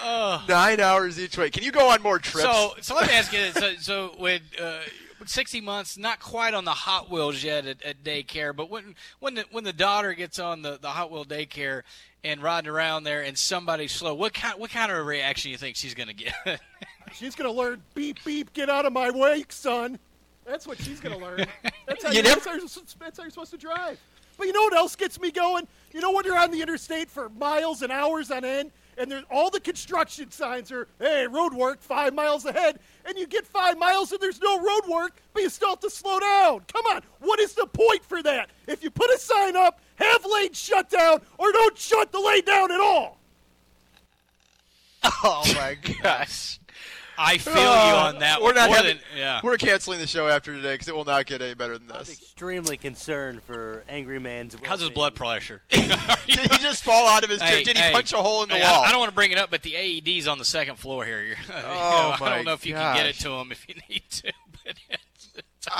Nine hours each way. Can you go on more trips? So, so let me ask you this: so, so with uh, with 60 months, not quite on the Hot Wheels yet at, at daycare, but when when the when the daughter gets on the, the Hot Wheel daycare and riding around there, and somebody's slow, what kind what kind of a reaction you think she's going to get? [laughs] She's gonna learn beep beep, get out of my way, son. That's what she's gonna learn. That's how, You you, never- that's, how that's how you're supposed to drive. But you know what else gets me going? You know when you're on the interstate for miles and hours on end, and there's all the construction signs are, hey, road work five miles ahead, and you get five miles and there's no road work, but you still have to slow down. Come on, what is the point for that? If you put a sign up, have lane shut down, or don't shut the lane down at all. [laughs] oh my gosh. I feel you on that. We're not having, than- yeah. We're canceling the show after today because it will not get any better than this. I'm extremely concerned for Angry Man's. How's his blood pressure? [laughs] Did he just fall out of his chair? Hey, Did he hey, punch a hole in the hey, wall? I, I don't want to bring it up, but the AED's on the second floor here. You're- [laughs] you know, Oh, I don't know if you can get it to him if you need to. [laughs] But it's, it's Oh,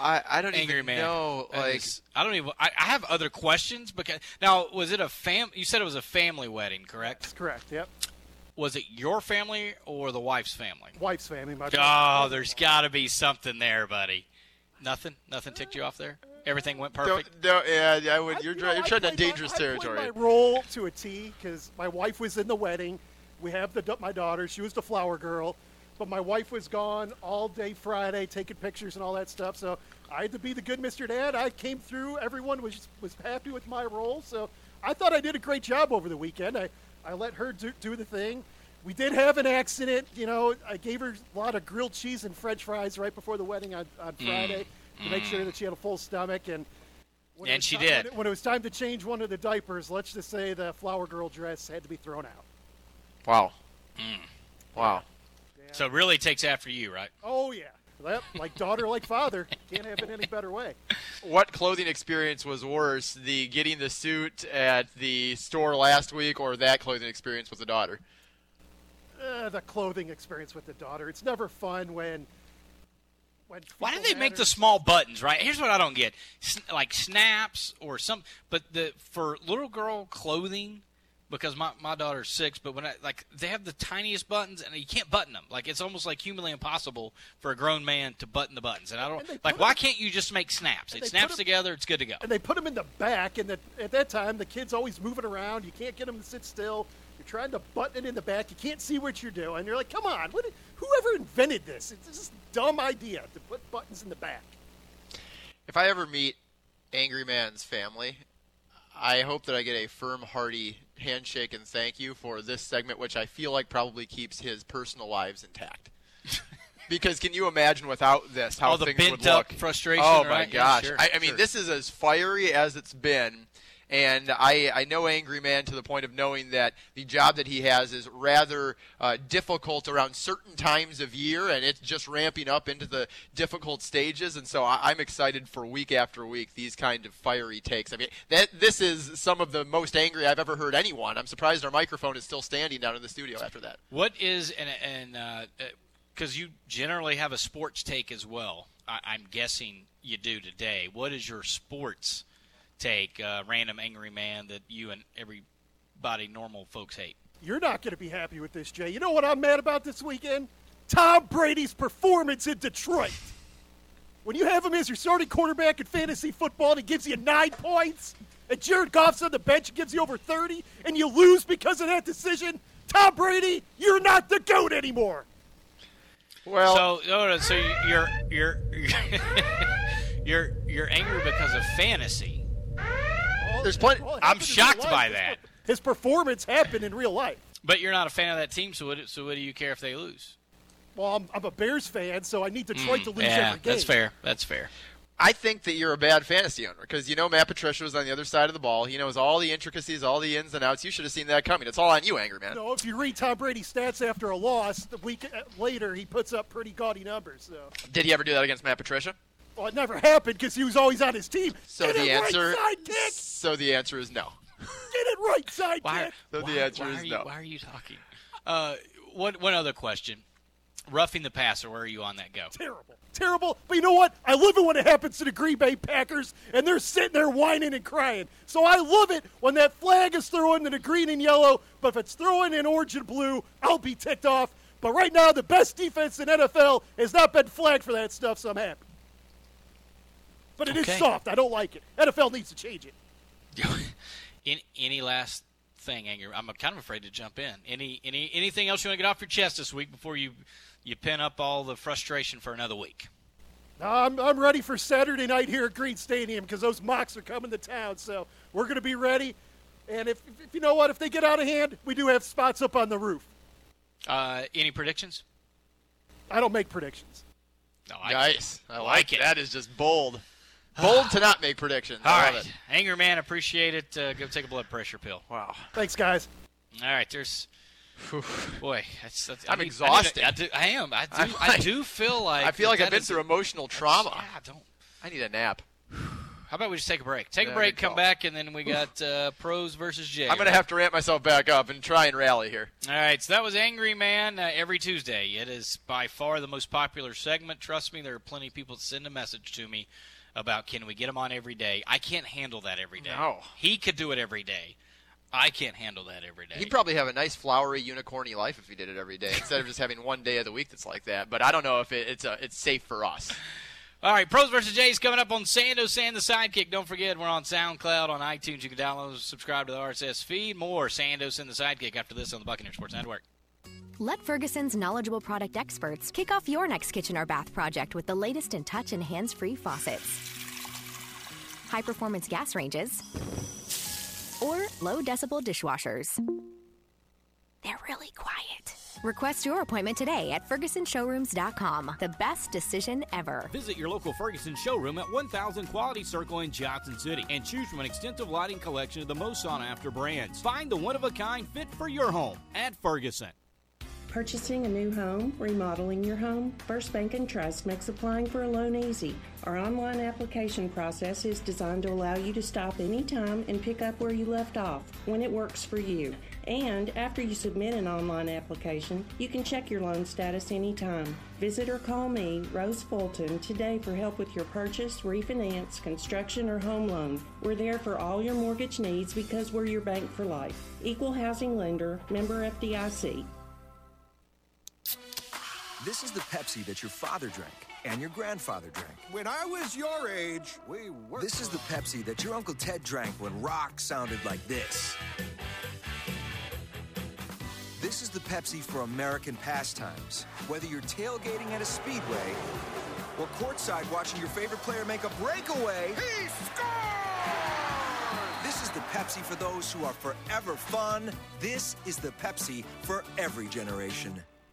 I, I don't angry even man. know. Like, is- I don't even. I, I have other questions because now was it a fam? You said it was a family wedding, correct? That's correct. Yep. Was it your family or the wife's family? Wife's family. My Oh, there's got to be something there, buddy. Nothing. Nothing ticked you off there. Everything went perfect. don't, don't, yeah, yeah, I would, you're, You dri- know, you're I treading on played my- dangerous I territory. my role to a T because my wife was in the wedding. We have the my daughter. She was the flower girl, but my wife was gone all day Friday taking pictures and all that stuff. So I had to be the good Mr. Dad. I came through. Everyone was was happy with my role. So I thought I did a great job over the weekend. I I let her do, do the thing. We did have an accident. You know, I gave her a lot of grilled cheese and French fries right before the wedding on, on Mm. Friday to make sure that she had a full stomach and. when it And was she ti- did. When it, when it was time to change one of the diapers, let's just say the flower girl dress had to be thrown out. Wow. Mm. Wow. So really takes after you, right? Oh yeah, Yep, like daughter, like father. Can't have it any better way. What clothing experience was worse, the getting the suit at the store last week, or that clothing experience with the daughter? Uh, the clothing experience with the daughter. It's never fun when. when Why do people they make the small buttons? Right. Here's what I don't get: S- like snaps or some. But the for little girl clothing, because my my daughter's six. But when I like they have the tiniest buttons and you can't button them. Like it's almost like humanly impossible for a grown man to button the buttons. And I don't And like. put Why 'em- can't you just make snaps? It snaps put 'em- together. It's good to go. And they put them in the back, and the, at that time, the kid's always moving around. You can't get them to sit still. You're trying to button it in the back. You can't see what you're doing. You're like, come on, what, whoever invented this? It's just a dumb idea to put buttons in the back. If I ever meet Angry Man's family, I hope that I get a firm, hearty handshake and thank you for this segment, which I feel like probably keeps his personal lives intact. [laughs] because can you imagine without this how All the things bent would up look? frustration, Oh my right? Yeah, gosh! sure, I, I mean, sure. this is as fiery as it's been. And I, I know Angry Man to the point of knowing that the job that he has is rather uh, difficult around certain times of year, and it's just ramping up into the difficult stages. And so I, I'm excited for week after week these kind of fiery takes. I mean, that this is some of the most angry I've ever heard anyone. I'm surprised our microphone is still standing down in the studio after that. What is and and because you generally have a sports take as well. I, I'm guessing you do today. What is your sports take? Uh, random angry man that you and everybody normal folks hate. You're not going to be happy with this, Jay. You know what I'm mad about this weekend? Tom Brady's performance in Detroit. When you have him as your starting quarterback in fantasy football and he gives you nine points, and Jared Goff's on the bench and gives you over 30, and you lose because of that decision, Tom Brady, you're not the GOAT anymore. Well, so no, no, so you're you're [laughs] you're you're angry because of fantasy. There's plenty. I'm shocked by that. His performance happened in real life. But you're not a fan of that team, so what, so what do you care if they lose? Well, I'm, I'm a Bears fan, so I need Detroit to lose Mm, yeah, every game. that's fair. That's fair. I think that you're a bad fantasy owner because you know Matt Patricia was on the other side of the ball. He knows all the intricacies, all the ins and outs. You should have seen that coming. It's all on you, angry man. No, if you read Tom Brady's stats after a loss, the week uh, later he puts up pretty gaudy numbers. So, Did he ever do that against Matt Patricia? Well, it never happened because he was always on his team. So Get the it answer. right, sidekick. So the answer is no. Get it right, sidekick. Why? So why, the answer is you, no. Why are you talking? Uh, one one other question. Roughing the passer, where are you on that go? Terrible, terrible. But you know what? I love it when it happens to the Green Bay Packers and they're sitting there whining and crying. So I love it when that flag is thrown in the green and yellow. But if it's thrown in orange and blue, I'll be ticked off. But right now, the best defense in NFL has not been flagged for that stuff, so I'm happy. But it is Okay. soft. I don't like it. NFL needs to change it. [laughs] In, any last thing, Anger? I'm kind of afraid to jump in. Any any anything else you want to get off your chest this week before you you pin up all the frustration for another week? I'm, I'm ready for Saturday night here at Greene Stadium because those Mocs are coming to town. So we're going to be ready. And if, if you know what, if they get out of hand, we do have spots up on the roof. Uh, any predictions? I don't make predictions. No, I nice. I like like it. it. That is just bold. Bold to not make predictions. All I love right, it. Anger Man, appreciate it. Uh, go take a blood pressure pill. Wow. Thanks, guys. All right, there's. Boy, that's, that's, I'm I need- exhausted. I, need I do, I am. I do. I'm I do feel like. I feel like I've been is- through emotional trauma. Yeah, don't. I need a nap. How about we just take a break? Take Yeah, a break, come call. back, and then we got uh, pros versus Jay. I'm going to have to ramp myself back up and try and rally here. All right, so that was Angry Man uh, every Tuesday. It is by far the most popular segment. Trust me, there are plenty of people that send a message to me about can we get him on every day. I can't handle that every day. No. He could do it every day. I can't handle that every day. He'd probably have a nice, flowery, unicorny life if he did it every day instead of just having one day of the week that's like that. But I don't know if it, it's a, it's safe for us. All right, Pros versus Jays coming up on Sando Sand the Sidekick. Don't forget, we're on SoundCloud, on iTunes. You can download, subscribe to the RSS feed. More Sandos and the Sidekick after this on the Buccaneer Sports Network. Let Ferguson's knowledgeable product experts kick off your next kitchen or bath project with the latest in touch and hands free faucets, high performance gas ranges, or low decibel dishwashers. They're really quiet. Request your appointment today at FergusonShowrooms.com. The best decision ever. Visit your local Ferguson showroom at 1000 Quality Circle in Johnson City and choose from an extensive lighting collection of the most sought after brands. Find the one of a kind fit for your home at Ferguson. Purchasing a new home, remodeling your home, First Bank and Trust makes applying for a loan easy. Our online application process is designed to allow you to stop anytime and pick up where you left off when it works for you. And after you submit an online application, you can check your loan status anytime. Visit or call me, Rose Fulton, today for help with your purchase, refinance, construction, or home loan. We're there for all your mortgage needs because we're your bank for life. Equal housing lender, member FDIC. This is the Pepsi that your father drank and your grandfather drank. When I was your age, we were. This is the Pepsi that your Uncle Ted drank when rock sounded like this. This is the Pepsi for American pastimes. Whether you're tailgating at a speedway or courtside watching your favorite player make a breakaway, he scores! This is the Pepsi for those who are forever fun. This is the Pepsi for every generation.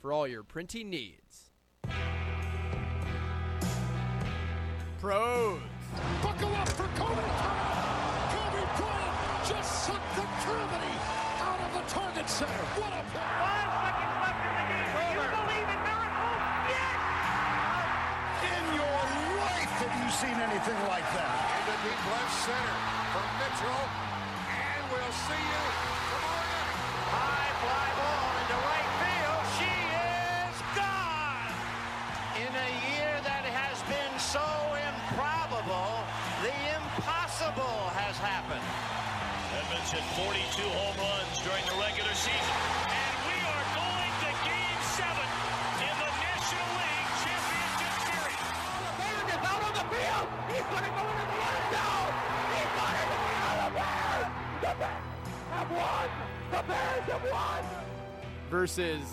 for all your printing needs. Pros. Buckle up for Kobe Bryant. Kobe Bryant just sucked the gravity out of the target center. What a Five seconds left in the game. Do you believe in miracles? Yes! In your life have you seen anything like that? In the deep left center for Mitchell. And we'll see you tomorrow night. High fly ball Edmonds hit 42 home runs during the regular season. And we are going to game seven in the National League Championship Series. The Man is out on the field. He's going to go into the end zone. He's going to go into the Bears. The Bears have won. The Bears have won. Versus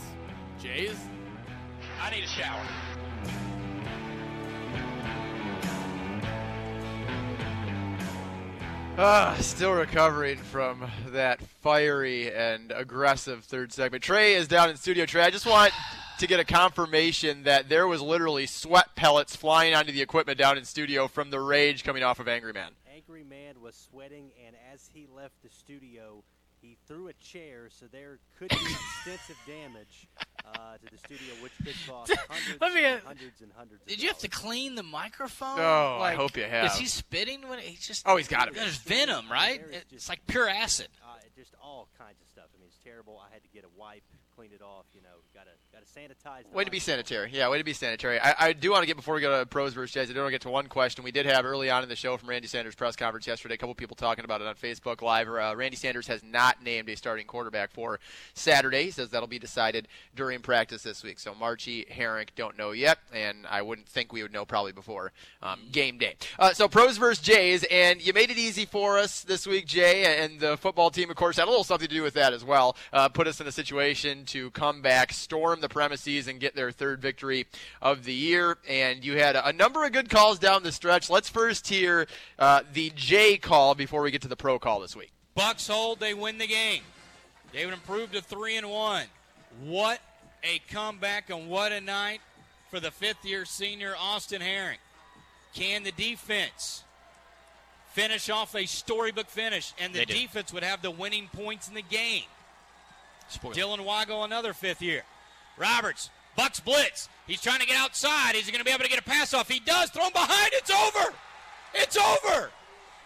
Jays. I need a shower. Ah, still recovering from that fiery and aggressive third segment. Trey is down in studio. Trey, I just want to get a confirmation that there was literally sweat pellets flying onto the equipment down in studio from the rage coming off of Angry Man. Angry Man was sweating, and as he left the studio, he threw a chair, so there could be [coughs] extensive damage uh, to the studio, which could cost [laughs] hundreds, Let me, and hundreds and hundreds. Of Did you have to clean the microphone? Oh, I hope you have. Is he spitting when he just? Oh, he's got it. There's venom, right? It's like pure acid. uh, just all kinds of stuff. I mean, it's terrible. I had to get a wipe, clean it off. You know, gotta gotta sanitize. Way to be sanitary. Yeah, way to be sanitary. I, I do want to get before we go to pros versus Jays. I do want to get to one question we did have early on in the show from Randy Sanders' press conference yesterday. A couple people talking about it on Facebook Live. Uh, Randy Sanders has not named a starting quarterback for Saturday. He says that'll be decided during practice this week. So Marchi, Herrick don't know yet, and I wouldn't think we would know probably before um, game day. Uh, so pros versus Jays, and you made it easy for us this week, Jay, and the football team, of course, had a little something to do with that as well. Uh, put us in a situation to come back, storm the premises, and get their third victory of the year. And you had a, a number of good calls down the stretch. Let's first hear uh, the J call before we get to the pro call this week. Bucks hold, they win the game. They would improve to three and one. What a comeback and what a night for the fifth-year senior Austin Herrick. Can the defense finish off a storybook finish, and the They do. defense would have the winning points in the game? Dylan Weigel, another fifth year. Roberts, Bucks blitz. He's trying to get outside. Is he going to be able to get a pass off? He does. Throw him behind. It's over. It's over.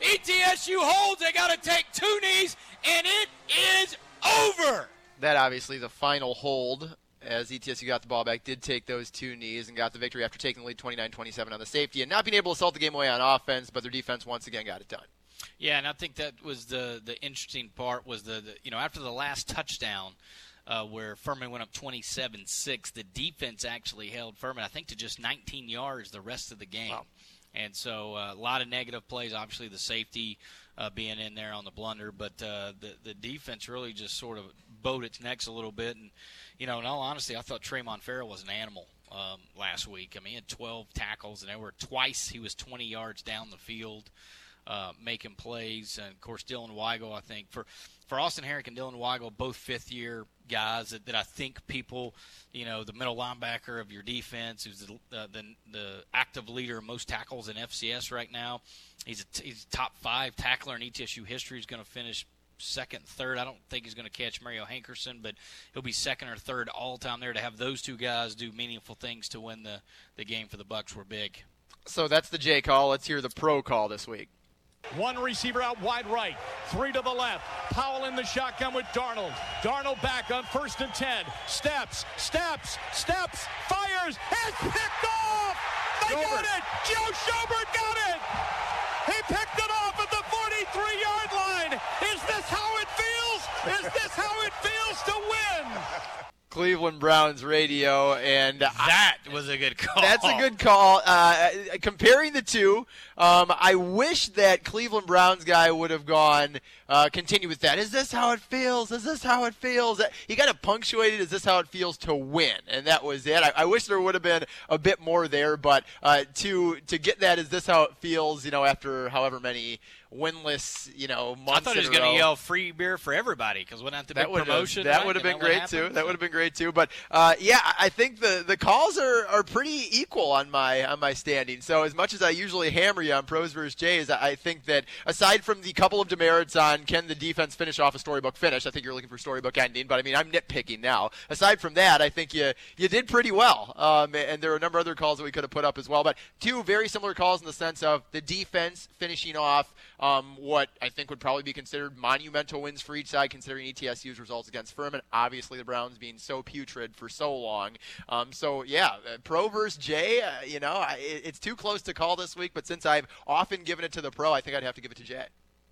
ETSU holds. They got to take two knees, and it is over. That obviously the final hold as ETSU got the ball back, did take those two knees and got the victory after taking the lead 29-27 on the safety and not being able to salt the game away on offense, but their defense once again got it done. Yeah, and I think that was the the interesting part was the, the you know after the last touchdown uh, where Furman went up 27-6, the defense actually held Furman I think to just 19 yards the rest of the game. And so uh, a lot of negative plays. Obviously, the safety uh, being in there on the blunder, but uh, the the defense really just sort of bowed its necks a little bit. And you know, in all honesty, I thought Tremont Farrell was an animal um, last week. I mean, he had 12 tackles, and they were twice he was 20 yards down the field. Uh, making plays, and of course Dylan Weigel. I think for for Austin Herrick and Dylan Weigel, both fifth year guys that, that I think people, you know, the middle linebacker of your defense, who's the uh, the, the active leader of most tackles in FCS right now. He's a, he's a top five tackler in ETSU history. He's going to finish second, third. I don't think he's going to catch Mario Hankerson, but he'll be second or third all time there. To have those two guys do meaningful things to win the the game for the Bucks were big. So that's the J call. Let's hear the pro call this week. One receiver out wide right, three to the left. Powell in the shotgun with Darnold. Darnold back on first and 10. Steps, steps, steps, fires, and picked off! They got it! Joe Schobert got it! He picked it off at the 43 yard line! Is this how it feels? Is this how it feels to win? Cleveland Browns radio, and that was a good call. That's a good call. Uh, comparing the two, um, I wish that Cleveland Browns guy would have gone. Uh, continue with that. Is this how it feels? Is this how it feels? He kind of punctuated. Is this how it feels to win? And that was it. I, I wish there would have been a bit more there, but uh, to to get that, is this how it feels? You know, after however many winless, you know, months. I thought he was going to yell free beer for everybody because when that the big that promotion. That would have been great too. That would have been great too. But uh, yeah, I think the the calls are, are pretty equal on my on my standing. So as much as I usually hammer you on pros versus Jays, I think that aside from the couple of demerits on can the defense finish off a storybook finish, I think you're looking for storybook ending. But I mean, I'm nitpicking now. Aside from that, I think you you did pretty well. Um, and there are a number of other calls that we could have put up as well. But two very similar calls in the sense of the defense finishing off um, what I think would probably be considered monumental wins for each side, considering ETSU's results against Furman. Obviously, the Browns being so putrid for so long. Um, so yeah, uh, pro versus Jay. Uh, you know, I, it- it's too close to call this week. But since I've often given it to the pro, I think I'd have to give it to Jay.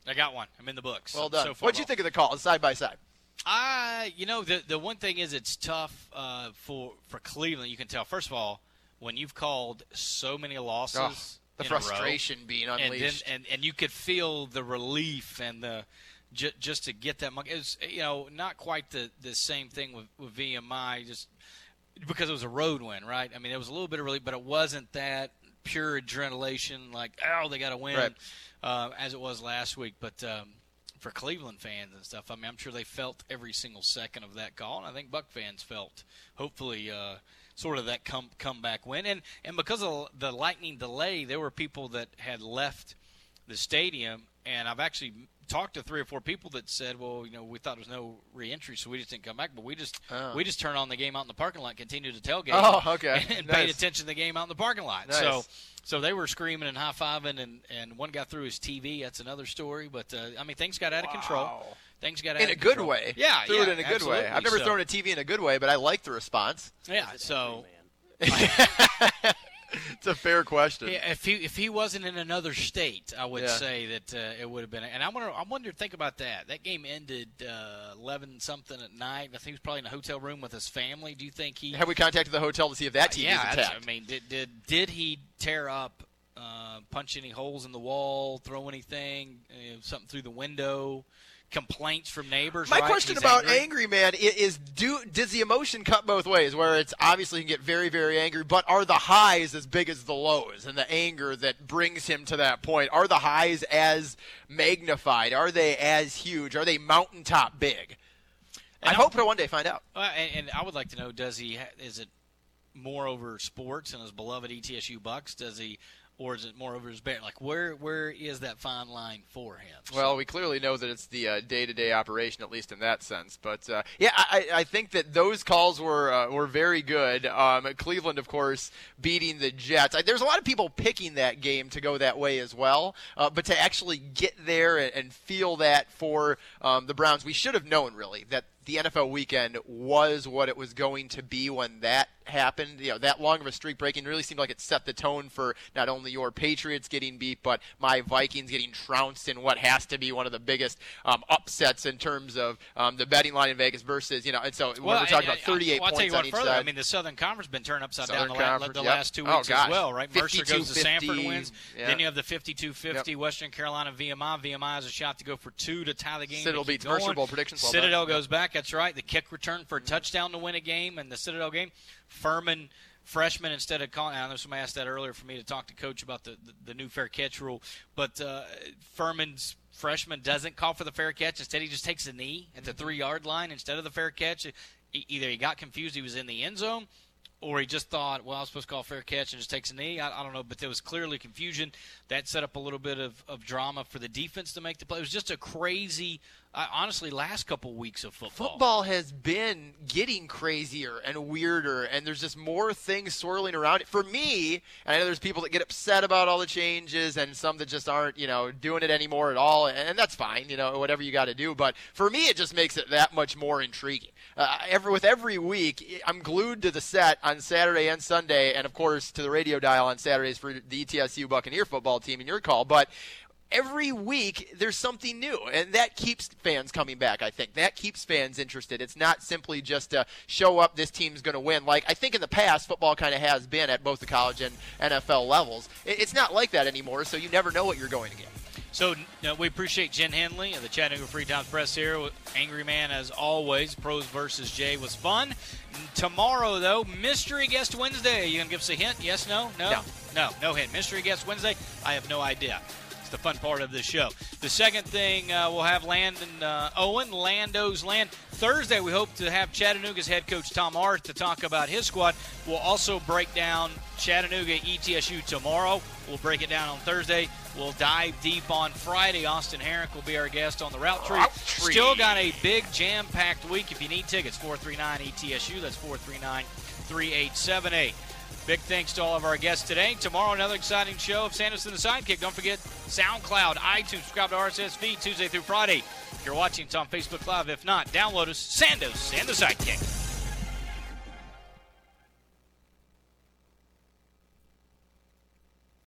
I got one. I'm in the books. Well done. So What'd you think of the call side by side? I, you know, the the one thing is it's tough uh, for for Cleveland. You can tell. First of all, when you've called so many losses, Oh, the in a row, frustration being and then- unleashed. and, and you could feel the relief and the ju- just to get that monkey. It was, you know, not quite the the same thing with with VMI, just because it was a road win, right? I mean, it was a little bit of relief, but it wasn't that pure adrenaline, like oh, they got to win, Right. uh, as it was last week. But um, for Cleveland fans and stuff, I mean, I'm sure they felt every single second of that call, and I think Buck fans felt hopefully uh, sort of that come comeback win. And and because of the lightning delay, there were people that had left the stadium, and I've actually talked to three or four people that said, "Well, you know, we thought there was no reentry, so we just didn't come back, but we just Oh. we just turned on the game out in the parking lot, continued to tailgate, Oh, okay. [laughs] and Nice. paid attention to the game out in the parking lot." Nice. So. So they were screaming and high fiving, and, and one got through his TV. That's another story. But uh, I mean, things got out of control. Things got out in of a good control. way. Yeah, threw yeah, it in a good way. I've never So- thrown a TV in a good way, but I like the response. Yeah, so [laughs] It's a fair question. Yeah, if he if he wasn't in another state, I would Yeah. say that uh, it would have been. And I wonder, I wonder, think about that. That game ended uh, eleven something at night. I think he was probably in a hotel room with his family. Do you think he? Have we contacted the hotel to see if that TV yeah, is that's- intact? I mean, did did did he tear up, uh, punch any holes in the wall, throw anything, uh, something through the window? Complaints from neighbors. My right? question He's about angry. angry man is: Do does the emotion cut both ways? Where it's obviously he can get very, very angry, but are the highs as big as the lows, and the anger that brings him to that point? Are the highs as magnified? Are they as huge? Are they mountaintop big? I hope to one day find out. Uh, and, and I would like to know: Does he? Is it more over sports and his beloved ETSU Bucks? Does he, or is it more over his bear? Like where where is that fine line for him? Well, we clearly know that it's the uh, day-to-day operation, at least in that sense. But uh, yeah, I, I think that those calls were uh, were very good. Um, Cleveland, of course, beating the Jets. I, there's a lot of people picking that game to go that way as well. Uh, but to actually get there and, and feel that for um, the Browns, we should have known really that the NFL weekend was what it was going to be when that happened. You know, that long of a streak breaking really seemed like it set the tone for not only your Patriots getting beat, but my Vikings getting trounced in what has to be one of the biggest um, upsets in terms of um, the betting line in Vegas versus you know. And so when we're talking about 38 well, I'll points tell you on each further. side. I mean, the Southern Conference been turned upside Southern down the, la- Conference, the yep. last two weeks gosh. as well, right? Mercer goes to 52-50, Samford wins. yeah. Then you have the 52-50 Western Carolina VMI. VMI has a shot to go for two to tie the game. Citadel beats Mercer. Bowl predictions, Citadel goes back. That's right. The kick return for a touchdown to win a game, and the Citadel game. Furman freshman instead of calling. I know somebody asked that earlier for me to talk to coach about the the, the new fair catch rule, but uh, Furman's freshman doesn't call for the fair catch. Instead, he just takes a knee at the three yard line instead of the fair catch. Either he got confused, he was in the end zone, or he just thought, well, I was supposed to call fair catch and just takes a knee. I, I don't know, but there was clearly confusion. That set up a little bit of, of drama for the defense to make the play. It was just a crazy, honestly, last couple weeks of football. Football has been getting crazier and weirder, and there's just more things swirling around. For me, and I know there's people that get upset about all the changes, and some that just aren't, you know, doing it anymore at all, and that's fine, you know, whatever you got to do. But for me, it just makes it that much more intriguing. Uh, every with every week, I'm glued to the set on Saturday and Sunday, and of course to the radio dial on Saturdays for the ETSU Buccaneer football team and your call. But every week there's something new, and that keeps fans coming back. I think that keeps fans interested. It's not simply just to show up. This team's going to win. Like I think in the past, football kind of has been at both the college and NFL levels. It's not like that anymore. So you never know what you're going to get. So uh, we appreciate Gene Henley of the Chattanooga Free Times Press here. Angry Man, as always. Pros versus Jay was fun. Tomorrow, though, Mystery Guest Wednesday. You going to give us a hint? Yes, no? No? No. No, no hint. Mystery Guest Wednesday? I have no idea. It's the fun part of this show. The second thing, uh, we'll have Landon uh, Owen, Lando's Land. Thursday, we hope to have Chattanooga's head coach Tom Arth to talk about his squad. We'll also break down Chattanooga ETSU tomorrow. We'll break it down on Thursday. We'll dive deep on Friday. Austin Herrick will be our guest on the route tree. Route tree. Still got a big jam-packed week. If you need tickets, 439 ETSU. That's 439 3878. Big thanks to all of our guests today. Tomorrow, another exciting show of Sanderson the Sidekick. Don't forget SoundCloud, iTunes, subscribe to RSS feed Tuesday through Friday. If you're watching, it's on Facebook Live. If not, download us, Sandos and the Sidekick.